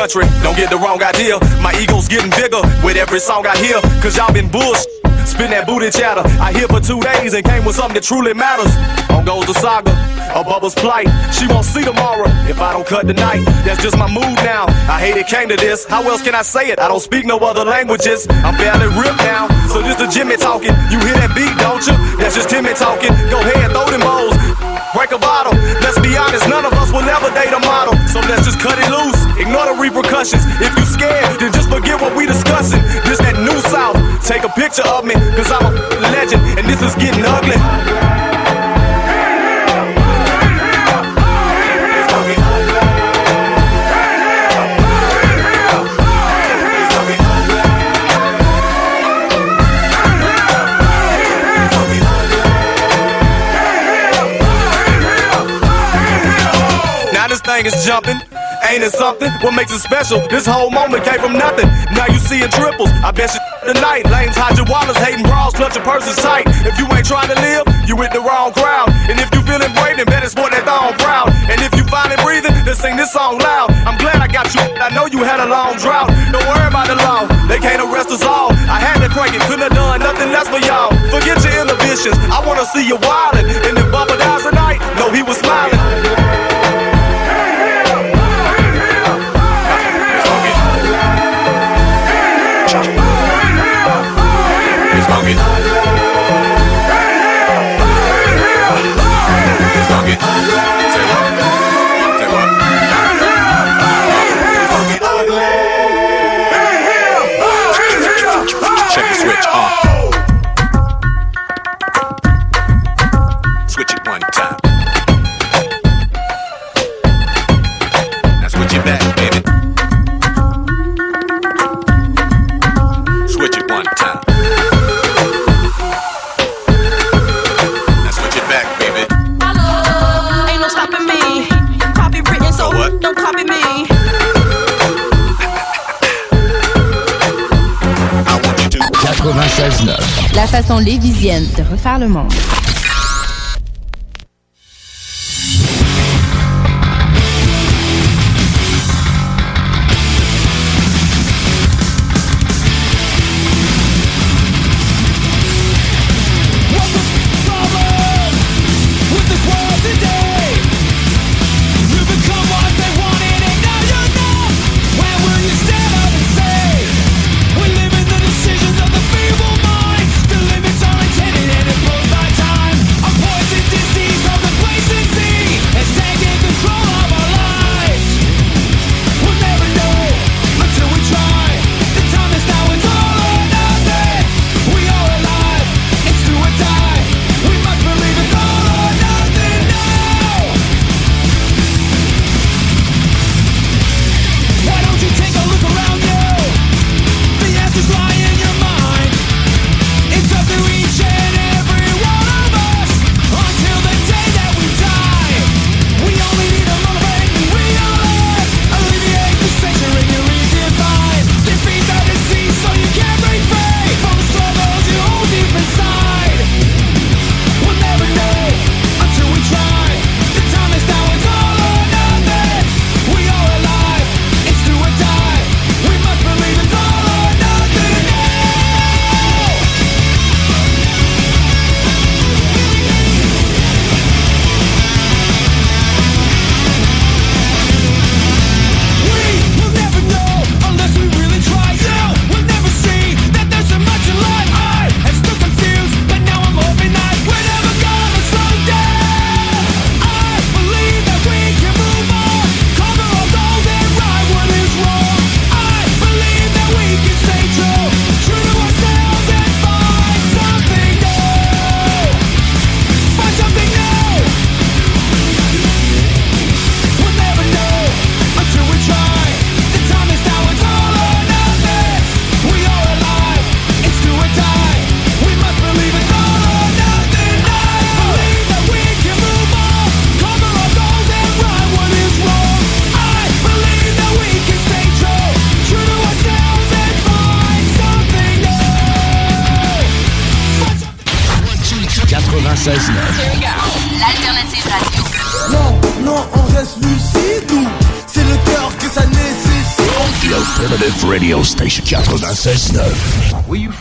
[SPEAKER 2] Country. Don't get the wrong idea. My ego's getting bigger with every song I hear. Cause y'all been bullshit. Spin that booty chatter. I here for two days and came with something that truly matters. On goes the saga, a bubble's plight. She won't see tomorrow if I don't cut tonight. That's just my mood now. I hate it came to this. How else can I say it? I don't speak no other languages. I'm barely ripped now. So this the Jimmy talking. You hear that beat, don't you? That's just Timmy talking. Go ahead, throw them bowls. Break a bottle. Let's be honest, none of us will ever date a model. So let's just cut it loose. Ignore the repercussions. If you scared, then just forget what we discussing. This that new south. Take a picture of me, cause I'm a legend, and this is getting ugly. Is jumping. Ain't it something? What makes it special? This whole moment came from nothing. Now you see it triples. I bet you [LAUGHS] tonight. Lames hide your wallets, hating bras, clutching purses tight. If you ain't trying to live, you with the wrong crowd. And if you feeling brave, then better sport that thong proud. And if you it breathing, then sing this song loud. I'm glad I got you. I know you had a long drought. Don't worry about the law. They can't arrest us all. I had to crank it, couldn't have done nothing less for y'all. Forget your inhibitions. I wanna see you wildin'. And if Bubba dies tonight, know he was smiling.
[SPEAKER 35] Façon lévisienne de refaire le monde.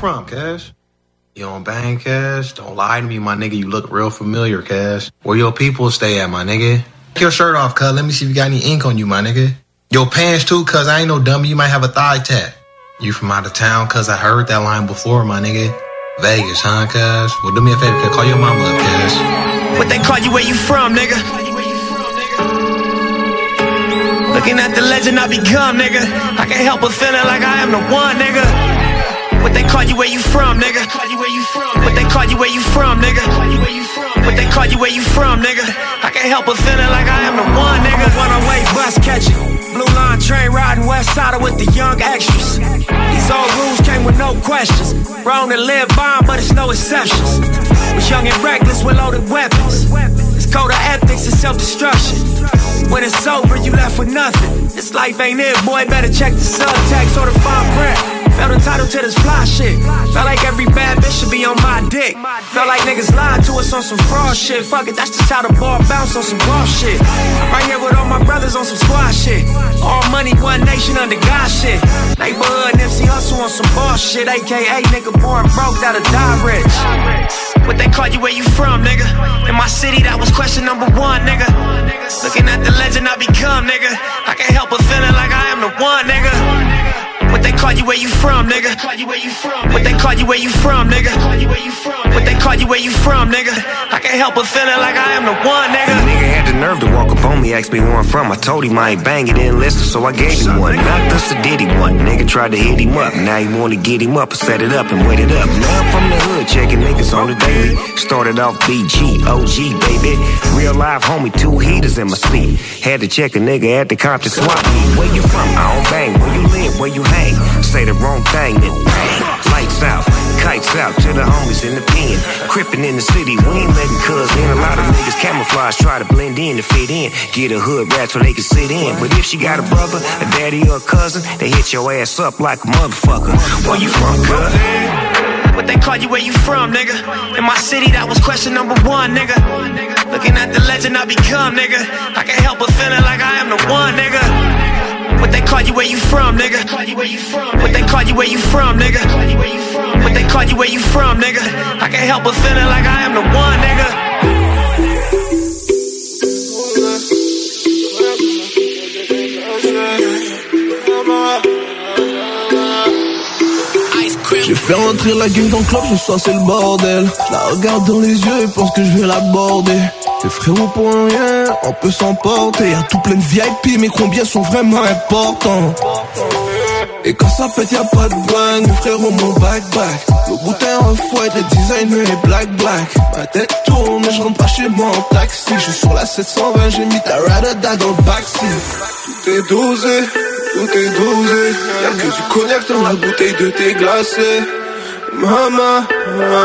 [SPEAKER 41] From,
[SPEAKER 46] Cash? You don't bang, Cash? Don't lie to me, my nigga. You look real familiar, Cash. Where your people stay at, my nigga? Take your shirt off, cuz. Let me see if you got any ink on you, my nigga. Your pants, too, cuz. I ain't no dummy. You might have a thigh tat. You from out of town, cuz. I heard that line before, my nigga. Vegas, huh, cuz? Well, do me a favor, cuz. Call your mama up, cuz.
[SPEAKER 2] What they call you, where you from, nigga? Looking at the legend I become, nigga. I can't help but feeling like I am the one, nigga. What they call you, where you from, nigga? What they call you, where you from, nigga? What they call you, where you from, nigga? I can't help but feeling like I am the one, nigga. One away bus catching. Blue line train riding west side with the young extras. These old rules came with no questions. Wrong to live by, but it's no exceptions. Was young and reckless with loaded weapons. It's code of ethics and self-destruction. When it's over, you left with nothing. This life ain't it, boy. Better check the subtext or the fine print. Felt entitled to this fly shit. Felt like every bad bitch should be on my dick. Felt like niggas lied to us on some fraud shit. Fuck it, that's just how the ball bounce on some raw shit. Right here with all my brothers on some squad shit. All money, one nation under God shit. Neighborhood MC Hustle on some boss shit. AKA nigga born broke, that'll die rich. What they call you, where you from, nigga? In my city, that was question number one, nigga. Looking at the legend I become, nigga. I can't help but feeling like I am the one, nigga. What they call you, where you from, nigga? What they call you, where you from, nigga? What they call you, where you from, nigga? I can't help but feeling like I am the one,
[SPEAKER 47] The
[SPEAKER 2] nigga.
[SPEAKER 47] nigga had the nerve to walk up on me, ask me where I'm from. I told him I ain't bang, he didn't listen, so I gave him one. Knocked us a did he one. Nigga tried to hit him up. Now he wanna get him up and set it up and wait it up. Now I'm from the hood, checking niggas on the daily. Started off BG, OG, baby. Real life homie, two heaters in my seat. Had to check a nigga at the Compton swap meet. Where you from? I don't bang. Where you live? Where you hang? Say the wrong thing, then bang. Lights out, kites out to the homies in the pen. Crippin' in the city, we ain't letting cuz in. A lot of niggas camouflage, try to blend in to fit in. Get a hood rat so they can sit in. But if she got a brother, a daddy, or a cousin, they hit your ass up like a motherfucker. Where you from, cuz?
[SPEAKER 2] What they call you, where you from, nigga? In my city, that was question number one, nigga. Looking at the legend I become, nigga. I can't help but feeling like I am the one, nigga. What they call you, where you from, nigga? What they call you, where you from, nigga? What they call you, where you from, nigga? I can't help but feeling like I am the one, nigga.
[SPEAKER 12] J'ai fait rentrer la game dans le club, ce soir c'est le bordel. La regarde dans les yeux et pense que je vais l'aborder. Les frérots pour rien, on peut s'emporter. Y'a tout plein de VIP, mais combien sont vraiment importants? Et quand ça pète, y'a pas de blague, mes frérots mon back-back. Le boutin refouette, les designers et black black. Ma tête tourne, je rentre pas chez moi en taxi. Je suis sur la 720, j'ai mis ta ride dans le backseat. Tout est dosé, tout est dosé. Y'a que du cognac dans la bouteille de thé glacé. Mama,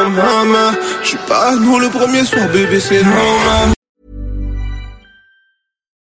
[SPEAKER 12] mama. Je suis pas nous le premier soir, bébé, c'est normal.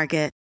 [SPEAKER 48] Market.